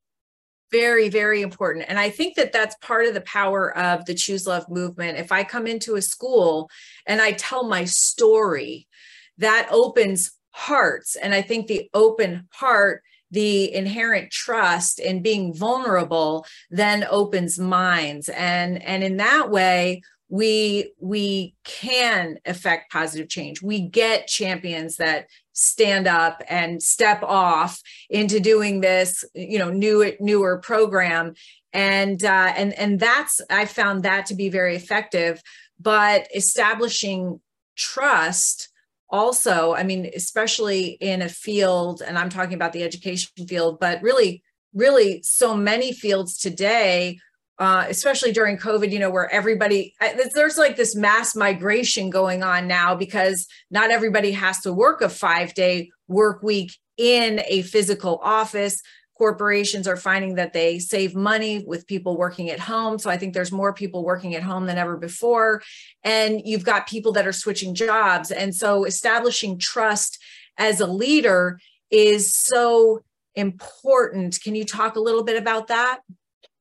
Very very important. And i think that that's part of the power of the choose love movement. If i come into a school and i tell my story that opens hearts. And i think the open heart the inherent trust in being vulnerable then opens minds. And and in that way we we can affect positive change. We get champions that stand up and step off into doing this you know new newer program. And uh, and and that's i found that to be very effective. But establishing trust also i mean especially in a field and i'm talking about the education field but really really so many fields today uh, especially during covid you know where everybody there's like this mass migration going on now because not everybody has to work a five day work week in a physical office corporations are finding that they save money with people working at home. So I think there's more people working at home than ever before. And you've got people that are switching jobs. And so establishing trust as a leader is so important. Can you talk a little bit about that?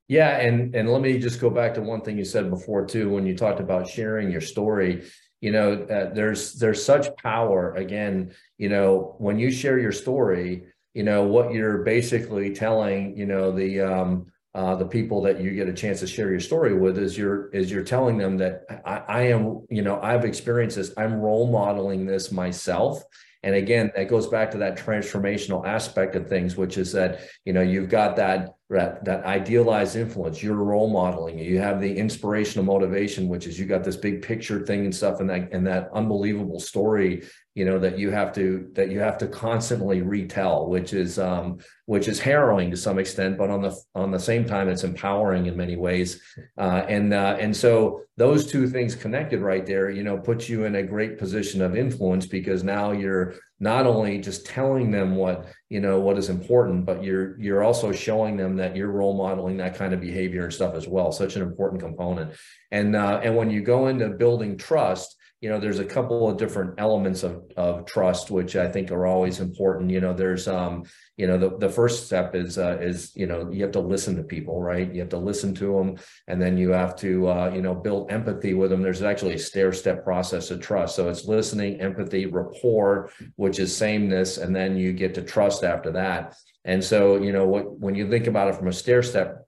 Yeah, and and let me just go back to one thing you said before too when you talked about sharing your story you know uh, there's there's such power again you know when you share your story you know what you're basically telling you know the um, uh, the people that you get a chance to share your story with is you're is you're telling them that I, I am you know I've experienced this. I'm role modeling this myself. And again that goes back to that transformational aspect of things which is that you know you've got that that, that idealized influence. You're role modeling you have the inspirational motivation which is you got this big picture thing and stuff and that and that unbelievable story you know that you have to that you have to constantly retell which is um which is harrowing to some extent but on the on the same time it's empowering in many ways. Uh, and uh, and so those two things connected right there you know puts you in a great position of influence because now you're not only just telling them what you know what is important but you're you're also showing them that you're role modeling that kind of behavior and stuff as well such an important component. And uh, and when you go into building trust you know there's a couple of different elements of of trust which i think are always important. You know there's um you know the, the first step is uh, is you know you have to listen to people right? You have to listen to them and then you have to uh, you know build empathy with them there's actually a stair step process of trust. So it's listening empathy rapport which is sameness and then you get to trust after that. And so you know what when you think about it from a stair step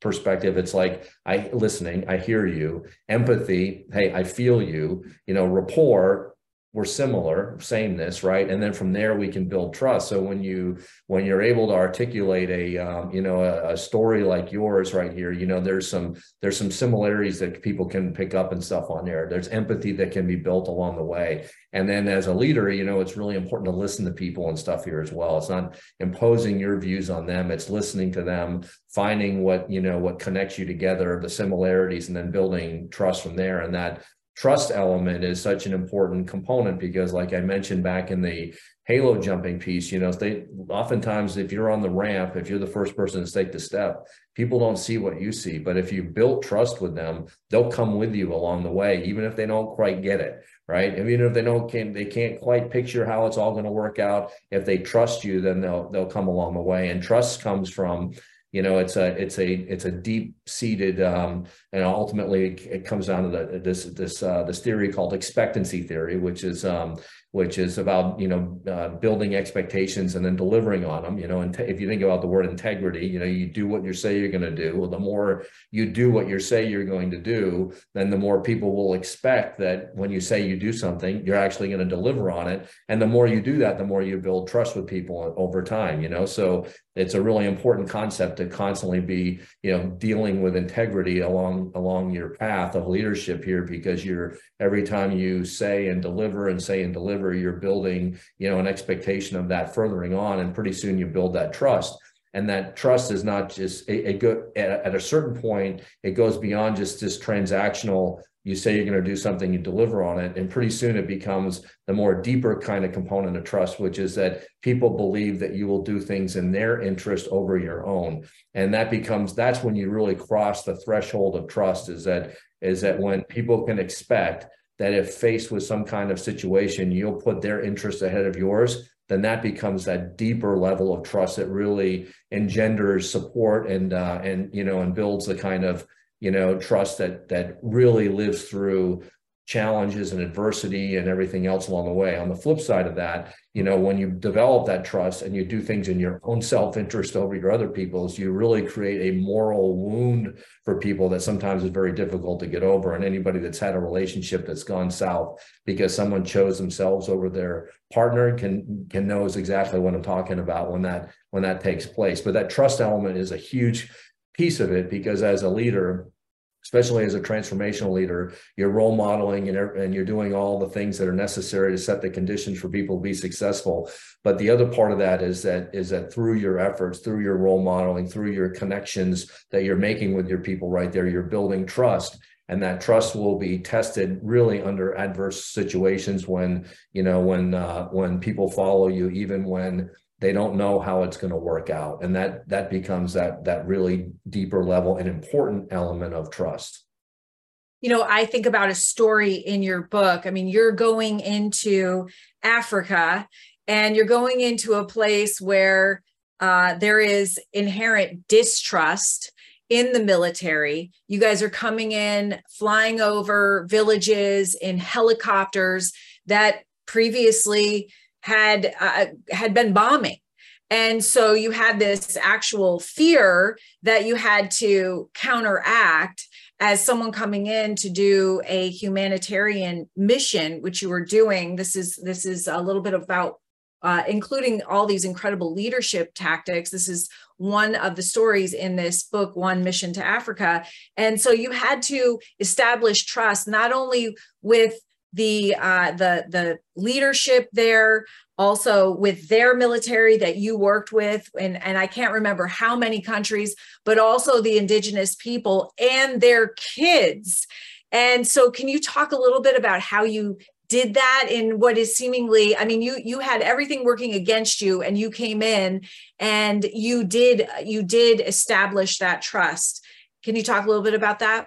perspective it's like i listening i hear you empathy hey i feel you you know rapport we're similar sameness right? And then from there we can build trust. So when you when you're able to articulate a um, you know a, a, story like yours right here you know there's some there's some similarities that people can pick up and stuff on there. There's empathy that can be built along the way. And then as a leader you know it's really important to listen to people and stuff here as well. It's not imposing your views on them. It's listening to them finding what you know what connects you together the similarities and then building trust from there. And that trust element is such an important component because like i mentioned back in the halo jumping piece you know they oftentimes if you're on the ramp if you're the first person to take the step people don't see what you see. But if you build trust with them they'll come with you along the way even if they don't quite get it right? Even if they don't can they can't quite picture how it's all going to work out if they trust you then they'll they'll come along the way. And trust comes from you know it's a it's a it's a deep seated um, and ultimately it comes down to the, this this uh, this theory called expectancy theory which is um, which is about you know uh, building expectations and then delivering on them you know and if you think about the word integrity you know you do what you say you're going to do. Well the more you do what you say you're going to do then the more people will expect that when you say you do something you're actually going to deliver on it. And the more you do that the more you build trust with people over time you know? So it's a really important concept to constantly be you know dealing with integrity along along your path of leadership here because you're every time you say and deliver and say and deliver you're building, you know, an expectation of that furthering on, and pretty soon you build that trust. And that trust is not just a, a good at, at a certain point, it goes beyond just this transactional you say you're going to do something, you deliver on it, and pretty soon it becomes the more deeper kind of component of trust, which is that people believe that you will do things in their interest over your own, and that becomes that's when you really cross the threshold of trust. Is that is that when people can expect that if faced with some kind of situation, you'll put their interest ahead of yours, then that becomes that deeper level of trust that really engenders support and uh, and you know and builds the kind of you know trust that that really lives through challenges and adversity and everything else along the way. On the flip side of that, you know, when you develop that trust and you do things in your own self-interest over your other people's, you really create a moral wound for people that sometimes is very difficult to get over. And anybody that's had a relationship that's gone south because someone chose themselves over their partner can can knows exactly what I'm talking about when that when that takes place. But that trust element is a huge piece of it because as a leader, especially as a transformational leader, you're role modeling and, and you're doing all the things that are necessary to set the conditions for people to be successful. But the other part of that is that is that through your efforts, through your role modeling, through your connections that you're making with your people right there, you're building trust and that trust will be tested really under adverse situations when you know when uh, when people follow you even when they don't know how it's going to work out. And that that becomes that that really deeper level and important element of trust. You know i think about a story in your book. I mean you're going into africa and you're going into a place where uh, there is inherent distrust in the military. You guys are coming in, flying over villages in helicopters that previously had uh, had been bombing. And so you had this actual fear that you had to counteract as someone coming in to do a humanitarian mission which you were doing. This is this is a little bit about uh, including all these incredible leadership tactics. This is one of the stories in this book one mission to africa. And so you had to establish trust not only with the uh, the the leadership there also with their military that you worked with and, and i can't remember how many countries but also the indigenous people and their kids. And so can you talk a little bit about how you did that in what is seemingly i mean you you had everything working against you and you came in and you did you did establish that trust. Can you talk a little bit about that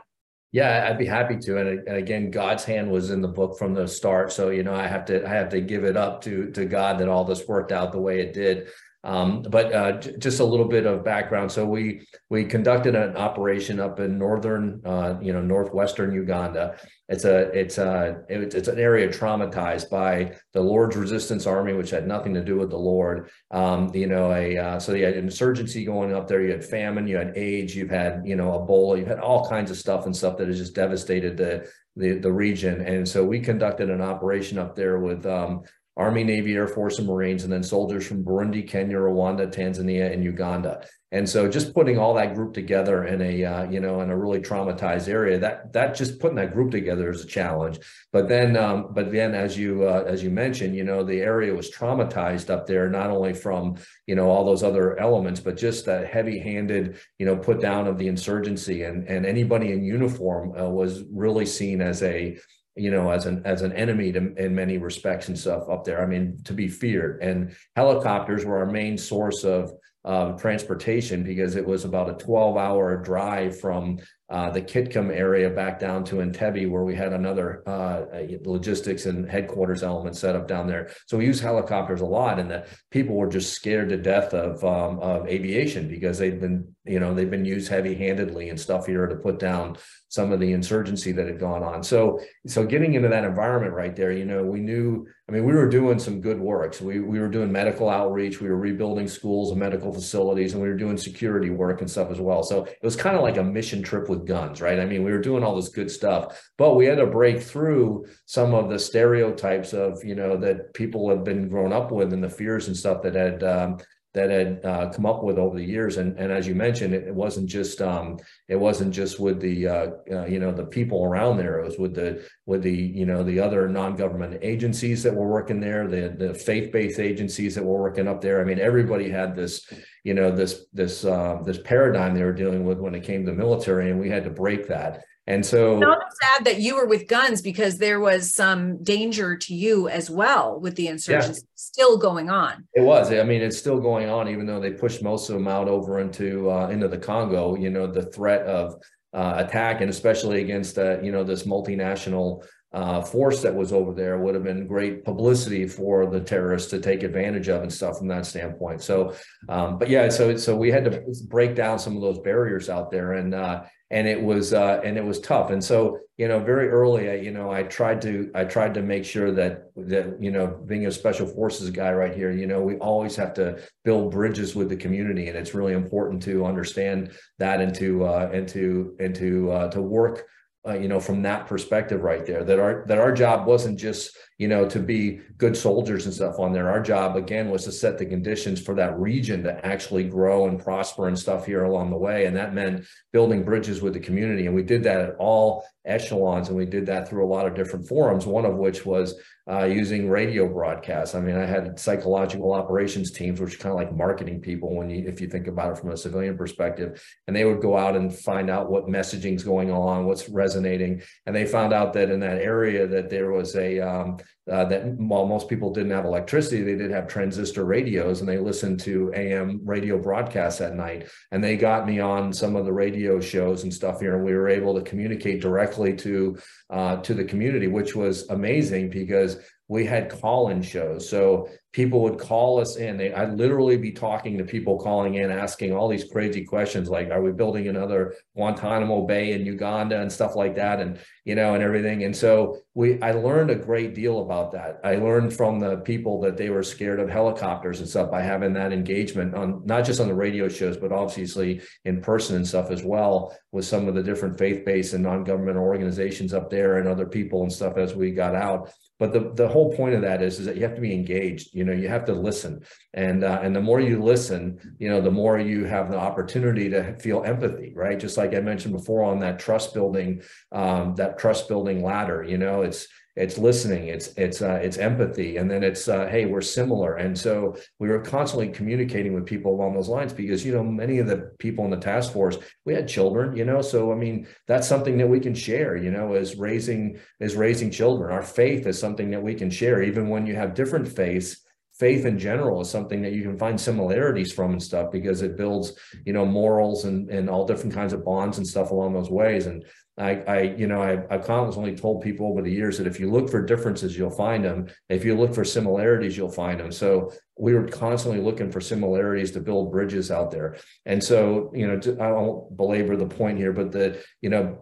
yeah, I'd be happy to. And, and again, God's hand was in the book from the start. So, you know, I have to, I have to give it up to, to God that all this worked out the way it did. Um, but uh, j- just a little bit of background. So we we conducted an operation up in northern, uh, you know, northwestern Uganda. It's a it's a it's an area traumatized by the Lord's Resistance Army, which had nothing to do with the Lord. Um, you know, a uh, so you had insurgency going up there. You had famine, you had AIDS, you've had you know Ebola, you've had all kinds of stuff and stuff that has just devastated the the the region. And so we conducted an operation up there with um, Army, Navy, Air Force, and Marines, and then soldiers from Burundi, Kenya, Rwanda, Tanzania, and Uganda. And so, just putting all that group together in a uh, you know in a really traumatized area that that just putting that group together is a challenge. But then, um, but then, as you uh, as you mentioned, you know the area was traumatized up there, not only from you know all those other elements, but just that heavy-handed you know put down of the insurgency, and and anybody in uniform uh, was really seen as a you know, as an as an enemy to, in many respects and stuff up there. I mean, to be feared. And helicopters were our main source of um, transportation because it was about a 12 hour drive from uh, the Kitgum area back down to Entebbe, where we had another uh, logistics and headquarters element set up down there. So we use helicopters a lot, and the people were just scared to death of um, of aviation because they've been, you know, they've been used heavy handedly and stuff here to put down some of the insurgency that had gone on. So so getting into that environment right there, you know, we knew. I mean, we were doing some good work. So we we were doing medical outreach, we were rebuilding schools and medical facilities, and we were doing security work and stuff as well. So it was kind of like a mission trip with guns, right? I mean, we were doing all this good stuff, but we had to break through some of the stereotypes of, you know, that people have been grown up with and the fears and stuff that had um, that had uh, come up with over the years. And, and as you mentioned, it, it wasn't just um, it wasn't just with the uh, uh, you know the people around there. It was with the with the you know the other non-government agencies that were working there, the the faith-based agencies that were working up there. I mean, everybody had this you know this this uh, this paradigm they were dealing with when it came to military, and we had to break that. And so, not sad that you were with guns because there was some danger to you as well with the insurgents yeah. still going on. It was. I mean, it's still going on, even though they pushed most of them out over into uh, into the Congo. You know, the threat of uh, attack, and especially against uh, you know this multinational uh, force that was over there would have been great publicity for the terrorists to take advantage of and stuff from that standpoint. So, um, but yeah, so so we had to break down some of those barriers out there, and uh, and it was uh, and it was tough. And so you know, very early, I, you know, I tried to I tried to make sure that that you know, being a special forces guy right here, you know, we always have to build bridges with the community, and it's really important to understand that and to uh, and to and to uh, to work uh, you know, from that perspective right there, that our that our job wasn't just you know to be good soldiers and stuff on there. Our job again was to set the conditions for that region to actually grow and prosper and stuff here along the way, and that meant building bridges with the community. And we did that at all echelons, and we did that through a lot of different forums. One of which was uh, using radio broadcasts. I mean, I had psychological operations teams, which are kind of like marketing people when you, if you think about it from a civilian perspective, and they would go out and find out what messaging's going on, what's resonating, and they found out that in that area that there was a um, uh, that while most people didn't have electricity, they did have transistor radios and they listened to AM radio broadcasts at night. And they got me on some of the radio shows and stuff here, and we were able to communicate directly to uh, to the community, which was amazing because we had call-in shows. So people would call us in. They, I'd literally be talking to people calling in, asking all these crazy questions like, are we building another Guantanamo Bay in Uganda and stuff like that? And, you know, and everything. And so we, I learned a great deal about that. I learned from the people that they were scared of helicopters and stuff by having that engagement on, not just on the radio shows, but obviously in person and stuff as well with some of the different faith-based and non-governmental organizations up there and other people and stuff as we got out but the, the whole point of that is, is that you have to be engaged you know you have to listen. And uh, and the more you listen you know the more you have the opportunity to feel empathy right? Just like i mentioned before on that trust building um, that trust building ladder you know it's it's listening it's it's uh, it's empathy and then it's uh, hey we're similar. And so we were constantly communicating with people along those lines because you know many of the people in the task force we had children you know so i mean that's something that we can share you know as raising as raising children. Our faith is something that we can share. Even when you have different faiths faith in general is something that you can find similarities from and stuff because it builds you know morals and and all different kinds of bonds and stuff along those ways. And I, I, you know, I, I've constantly told people over the years that if you look for differences, you'll find them. If you look for similarities, you'll find them. So we were constantly looking for similarities to build bridges out there. And so, you know, I won't belabor the point here, but the, you know,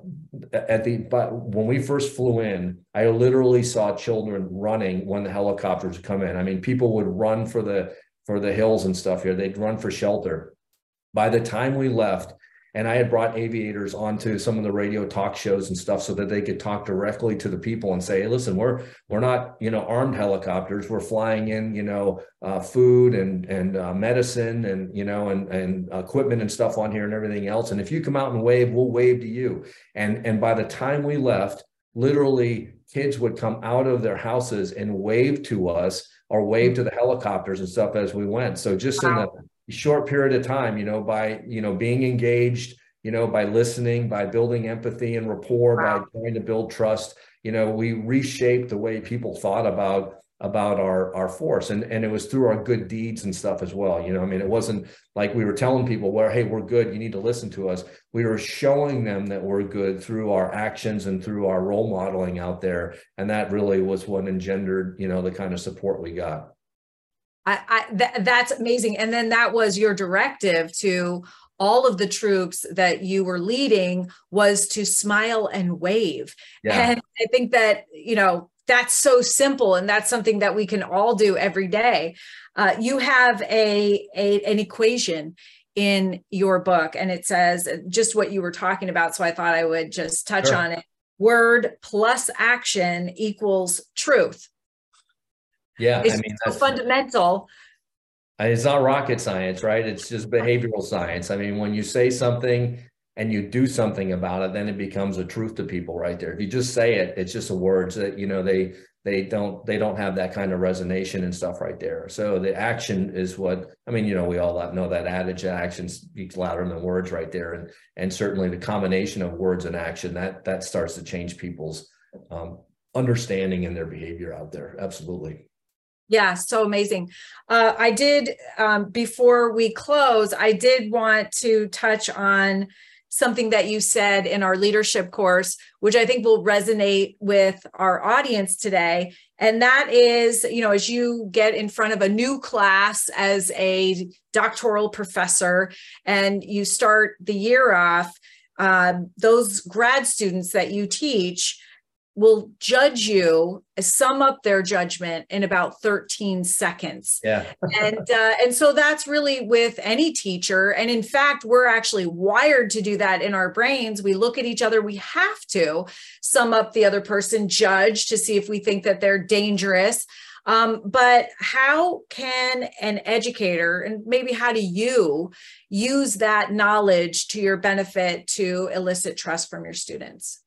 at the, but when we first flew in, I literally saw children running when the helicopters come in. I mean, people would run for the, for the hills and stuff here. They'd run for shelter. By the time we left, and I had brought aviators onto some of the radio talk shows and stuff so that they could talk directly to the people and say, hey, listen, we're we're not you know armed helicopters. We're flying in you know uh, food and and uh, medicine and you know and and equipment and stuff on here and everything else. And if you come out and wave, we'll wave to you. And and by the time we left, literally kids would come out of their houses and wave to us or wave to mm-hmm. the helicopters and stuff as we went. So just wow. in the short period of time, you know, by, you know, being engaged, you know, by listening, by building empathy and rapport, wow. by trying to build trust, you know, we reshaped the way people thought about about our our force and and it was through our good deeds and stuff as well you know i mean it wasn't like we were telling people well hey we're good you need to listen to us we were showing them that we're good through our actions and through our role modeling out there and that really was what engendered you know the kind of support we got I, I th- that's amazing. And then that was your directive to all of the troops that you were leading was to smile and wave. Yeah. And I think that, you know, that's so simple and that's something that we can all do every day. Uh, you have a, a an equation in your book and it says just what you were talking about so I thought I would just touch sure. on it. Word plus action equals truth. Yeah, it's I mean, so fundamental. It's not rocket science, right? It's just behavioral science. I mean, when you say something and you do something about it, then it becomes a truth to people right there. If you just say it, it's just a words that you know they they don't they don't have that kind of resonation and stuff right there. So the action is what I mean. You know, we all know that adage: action speaks louder than words, right there. And and certainly the combination of words and action that that starts to change people's um, understanding and their behavior out there. Absolutely. Yeah, so amazing. Uh, I did, um, before we close, I did want to touch on something that you said in our leadership course, which I think will resonate with our audience today. And that is, you know, as you get in front of a new class as a doctoral professor and you start the year off, um, those grad students that you teach will judge you sum up their judgment in about 13 seconds. Yeah. (laughs) And uh, and so that's really with any teacher. And in fact we're actually wired to do that in our brains. We look at each other. We have to sum up the other person judge to see if we think that they're dangerous. Um, but how can an educator and maybe how do you use that knowledge to your benefit to elicit trust from your students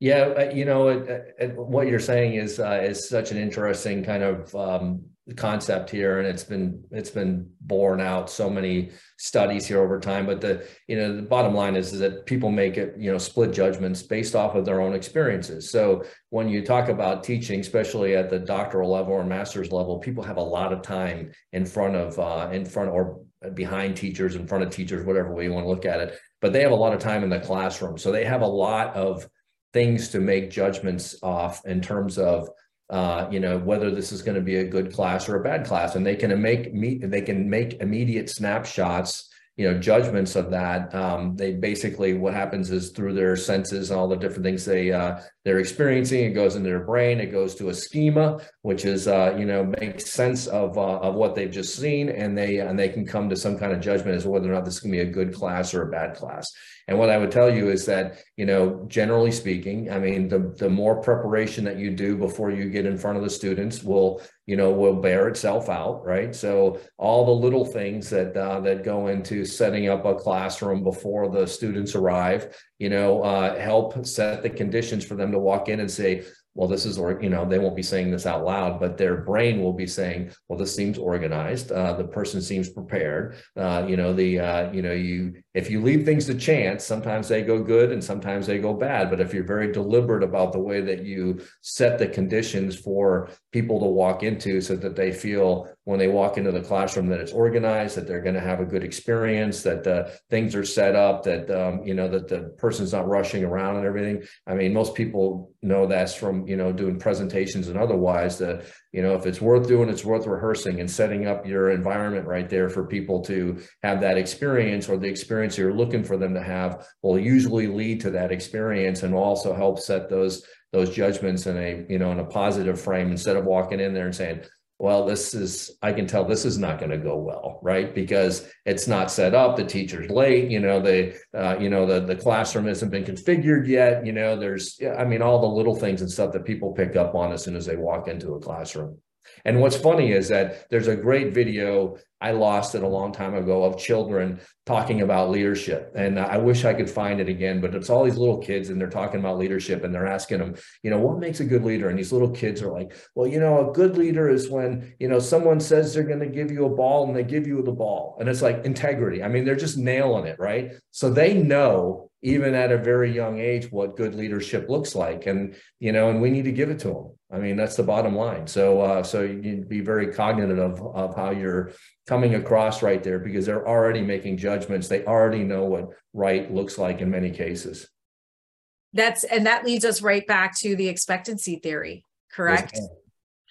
yeah, uh, you know, it, it, what you're saying is uh, is such an interesting kind of um, concept here, and it's been it's been borne out so many studies here over time. But the you know the bottom line is, is that people make it you know split judgments based off of their own experiences. So when you talk about teaching, especially at the doctoral level or master's level, people have a lot of time in front of uh, in front or behind teachers, in front of teachers, whatever way you want to look at it. But they have a lot of time in the classroom, so they have a lot of things to make judgments off in terms of uh, you know whether this is going to be a good class or a bad class. And they can make meet they can make immediate snapshots you know judgments of that. Um, they basically what happens is through their senses and all the different things they uh, they're experiencing it goes into their brain it goes to a schema which is uh, you know makes sense of uh, of what they've just seen and they and they can come to some kind of judgment as to whether or not this is going to be a good class or a bad class and what I would tell you is that, you know, generally speaking, I mean, the, the more preparation that you do before you get in front of the students will, you know, will bear itself out, right? So all the little things that uh, that go into setting up a classroom before the students arrive, you know, uh, help set the conditions for them to walk in and say, well, this is, or, you know, they won't be saying this out loud, but their brain will be saying, well, this seems organized. Uh, the person seems prepared. Uh, you know, the, uh, you know, you, if you leave things to chance, sometimes they go good and sometimes they go bad. But if you're very deliberate about the way that you set the conditions for people to walk into so that they feel when they walk into the classroom that it's organized, that they're going to have a good experience, that things are set up, that, um, you know, that the person's not rushing around and everything. I mean, most people know that's from, you know, doing presentations and otherwise that, you know, if it's worth doing, it's worth rehearsing and setting up your environment right there for people to have that experience or the experience you're looking for them to have will usually lead to that experience and also help set those those judgments in a you know in a positive frame instead of walking in there and saying well this is i can tell this is not going to go well right? Because it's not set up the teacher's late you know the uh, you know the the classroom hasn't been configured yet you know there's i mean all the little things and stuff that people pick up on as soon as they walk into a classroom and what's funny is that there's a great video I lost it a long time ago of children talking about leadership. And I wish I could find it again, but it's all these little kids and they're talking about leadership and they're asking them, you know, what makes a good leader? And these little kids are like, well, you know, a good leader is when, you know, someone says they're going to give you a ball and they give you the ball. And it's like integrity. I mean, they're just nailing it, right? So they know even at a very young age what good leadership looks like. And you know and we need to give it to them i mean that's the bottom line. So uh, so you need to be very cognizant of, of how you're coming across right there because they're already making judgments. They already know what right looks like in many cases. That's and that leads us right back to the expectancy theory correct?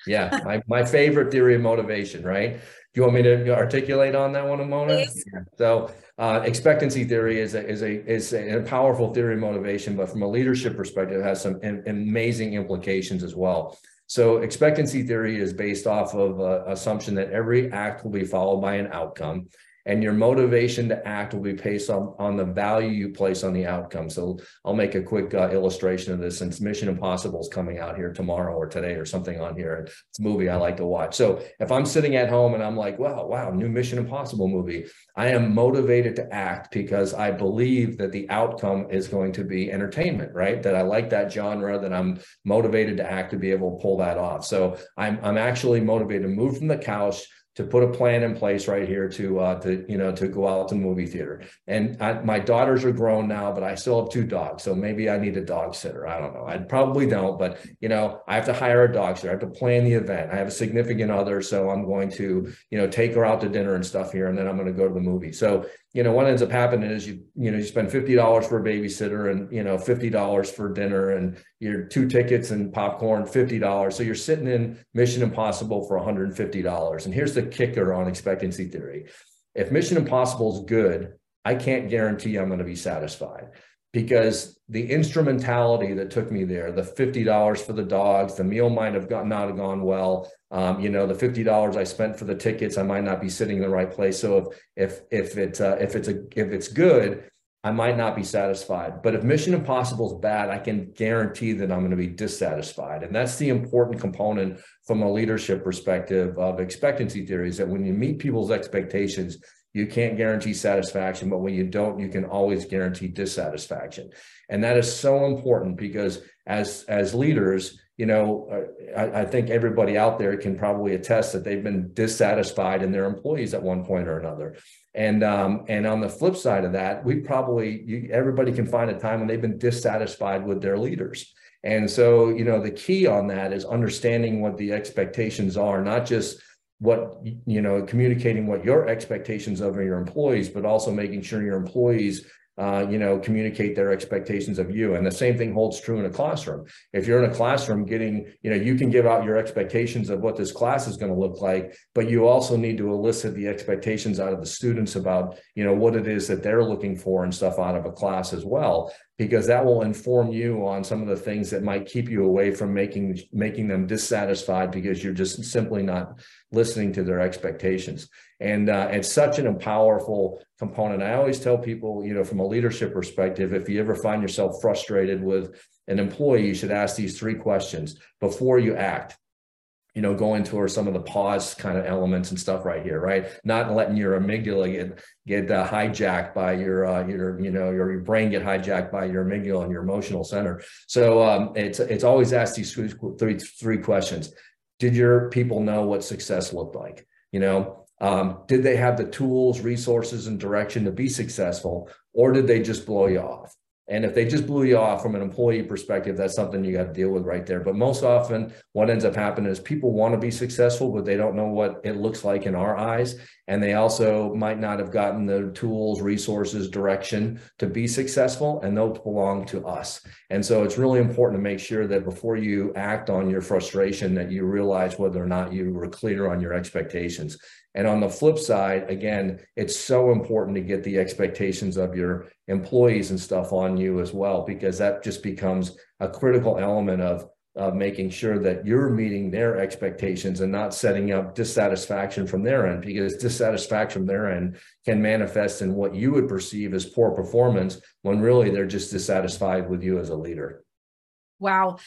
yeah. My, my favorite theory of motivation right you want me to articulate on that one a moment? So uh, expectancy theory is a, is a is a powerful theory of motivation, but from a leadership perspective, it has some amazing implications as well. So expectancy theory is based off of uh, assumption that every act will be followed by an outcome and your motivation to act will be based on, on the value you place on the outcome. So I'll make a quick uh, illustration of this since Mission Impossible is coming out here tomorrow or today or something on here. It's a movie I like to watch. So if I'm sitting at home and I'm like, wow, wow, new Mission Impossible movie, I am motivated to act because I believe that the outcome is going to be entertainment, right? That I like that genre, that I'm motivated to act to be able to pull that off. So I'm, I'm actually motivated to move from the couch to put a plan in place right here to uh, to you know to go out to the movie theater. And I, my daughters are grown now, but I still have two dogs, so maybe I need a dog sitter. I don't know. I probably don't, but you know I have to hire a dog sitter. I have to plan the event. I have a significant other, so I'm going to you know take her out to dinner and stuff here, and then I'm going to go to the movie. So you know what ends up happening is you you know you spend fifty dollars for a babysitter and you know fifty dollars for dinner and your two tickets and popcorn fifty dollars. So you're sitting in mission impossible for $150 and here's the kicker on expectancy theory. If mission impossible is good i can't guarantee i'm going to be satisfied because the instrumentality that took me there, the $50 for the dogs, the meal might have not have gone well. Um, you know, the $50 I spent for the tickets, I might not be sitting in the right place. So if, if, if it's, uh, if it's a, if it's good, I might not be satisfied. But if Mission Impossible is bad, I can guarantee that I'm going to be dissatisfied. And that's the important component from a leadership perspective of expectancy theories that when you meet people's expectations, you can't guarantee satisfaction, but when you don't, you can always guarantee dissatisfaction. And that is so important because as as leaders, you know, uh, I, I, think everybody out there can probably attest that they've been dissatisfied in their employees at one point or another. And um, and on the flip side of that, we probably you, everybody can find a time when they've been dissatisfied with their leaders. And so, you know, the key on that is understanding what the expectations are, not just what you know communicating what your expectations of your employees but also making sure your employees uh, you know, communicate their expectations of you. And the same thing holds true in a classroom. If you're in a classroom getting, you know, you can give out your expectations of what this class is going to look like, but you also need to elicit the expectations out of the students about, you know, what it is that they're looking for and stuff out of a class as well because that will inform you on some of the things that might keep you away from making making them dissatisfied because you're just simply not listening to their expectations. And uh, it's such an powerful component. I always tell people you know from a leadership perspective if you ever find yourself frustrated with an employee you should ask these three questions before you act you know, going into some of the pause kind of elements and stuff right here, right? Not letting your amygdala get get uh, hijacked by your uh, your you know your, your brain get hijacked by your amygdala and your emotional center. So um, it's it's always asked these three three questions. Did your people know what success looked like? You know, um, did they have the tools, resources, and direction to be successful, or did they just blow you off? And if they just blew you off from an employee perspective, that's something you got to deal with right there. But most often, what ends up happening is people want to be successful, but they don't know what it looks like in our eyes. And they also might not have gotten the tools, resources, direction to be successful, and those belong to us. And so it's really important to make sure that before you act on your frustration, that you realize whether or not you were clear on your expectations. And on the flip side, again, it's so important to get the expectations of your employees and stuff on you as well, because that just becomes a critical element of, of making sure that you're meeting their expectations and not setting up dissatisfaction from their end, because dissatisfaction from their end can manifest in what you would perceive as poor performance when really they're just dissatisfied with you as a leader. Wow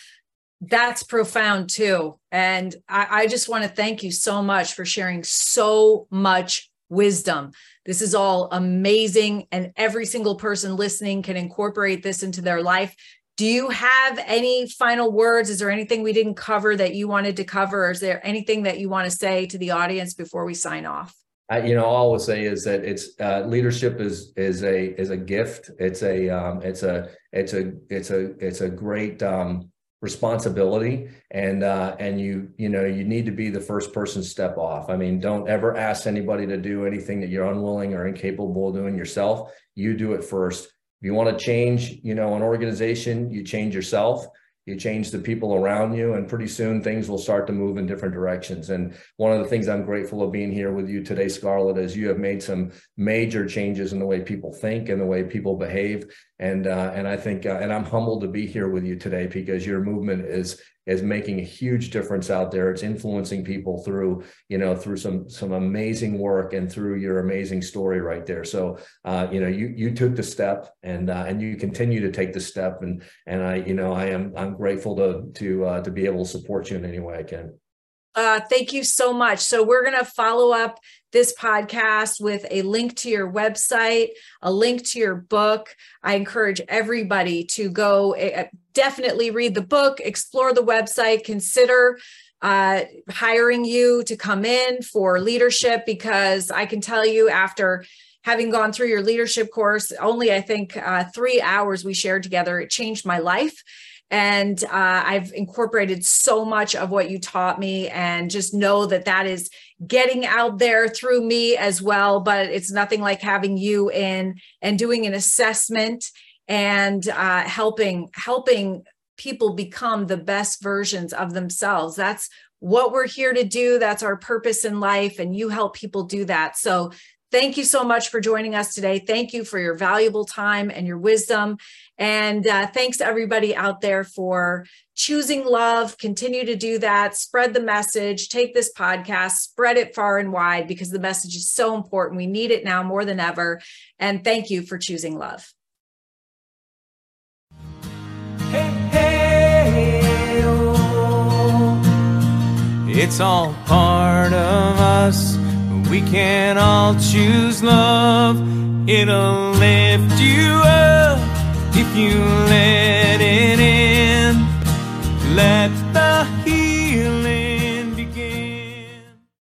that's profound too. And I, I just want to thank you so much for sharing so much wisdom. This is all amazing, and every single person listening can incorporate this into their life. Do you have any final words? Is there anything we didn't cover that you wanted to cover? Is there anything that you want to say to the audience before we sign off? I, you know, all I will say is that it's uh, leadership is is a is a gift. It's a um, it's a it's a it's a it's a great um, responsibility and uh, and you you know you need to be the first person to step off. I mean don't ever ask anybody to do anything that you're unwilling or incapable of doing yourself. You do it first. If you want to change you know an organization you change yourself you change the people around you and pretty soon things will start to move in different directions. And one of the things i'm grateful of being here with you today scarlett is you have made some major changes in the way people think and the way people behave. And uh, and i think uh, and i'm humbled to be here with you today because your movement is is making a huge difference out there. It's influencing people through, you know, through some some amazing work and through your amazing story right there. So, uh, you know, you you took the step and uh, and you continue to take the step, and and I, you know, I am I'm grateful to to uh, to be able to support you in any way I can. Uh, thank you so much. So, we're going to follow up this podcast with a link to your website, a link to your book. I encourage everybody to go uh, definitely read the book, explore the website, consider uh, hiring you to come in for leadership because I can tell you after having gone through your leadership course, only I think uh, three hours we shared together, it changed my life and uh, I've incorporated so much of what you taught me, and just know that that is getting out there through me as well. But it's nothing like having you in and doing an assessment and uh, helping helping people become the best versions of themselves. That's what we're here to do. That's our purpose in life, and you help people do that. So Thank you so much for joining us today. Thank you for your valuable time and your wisdom. And uh, thanks everybody out there for choosing love. Continue to do that. Spread the message. Take this podcast, spread it far and wide because the message is so important. We need it now more than ever. And thank you for choosing love. Hey, hey, oh. It's all part of us we can all choose love. It'll lift you up if you let it in. Let the heat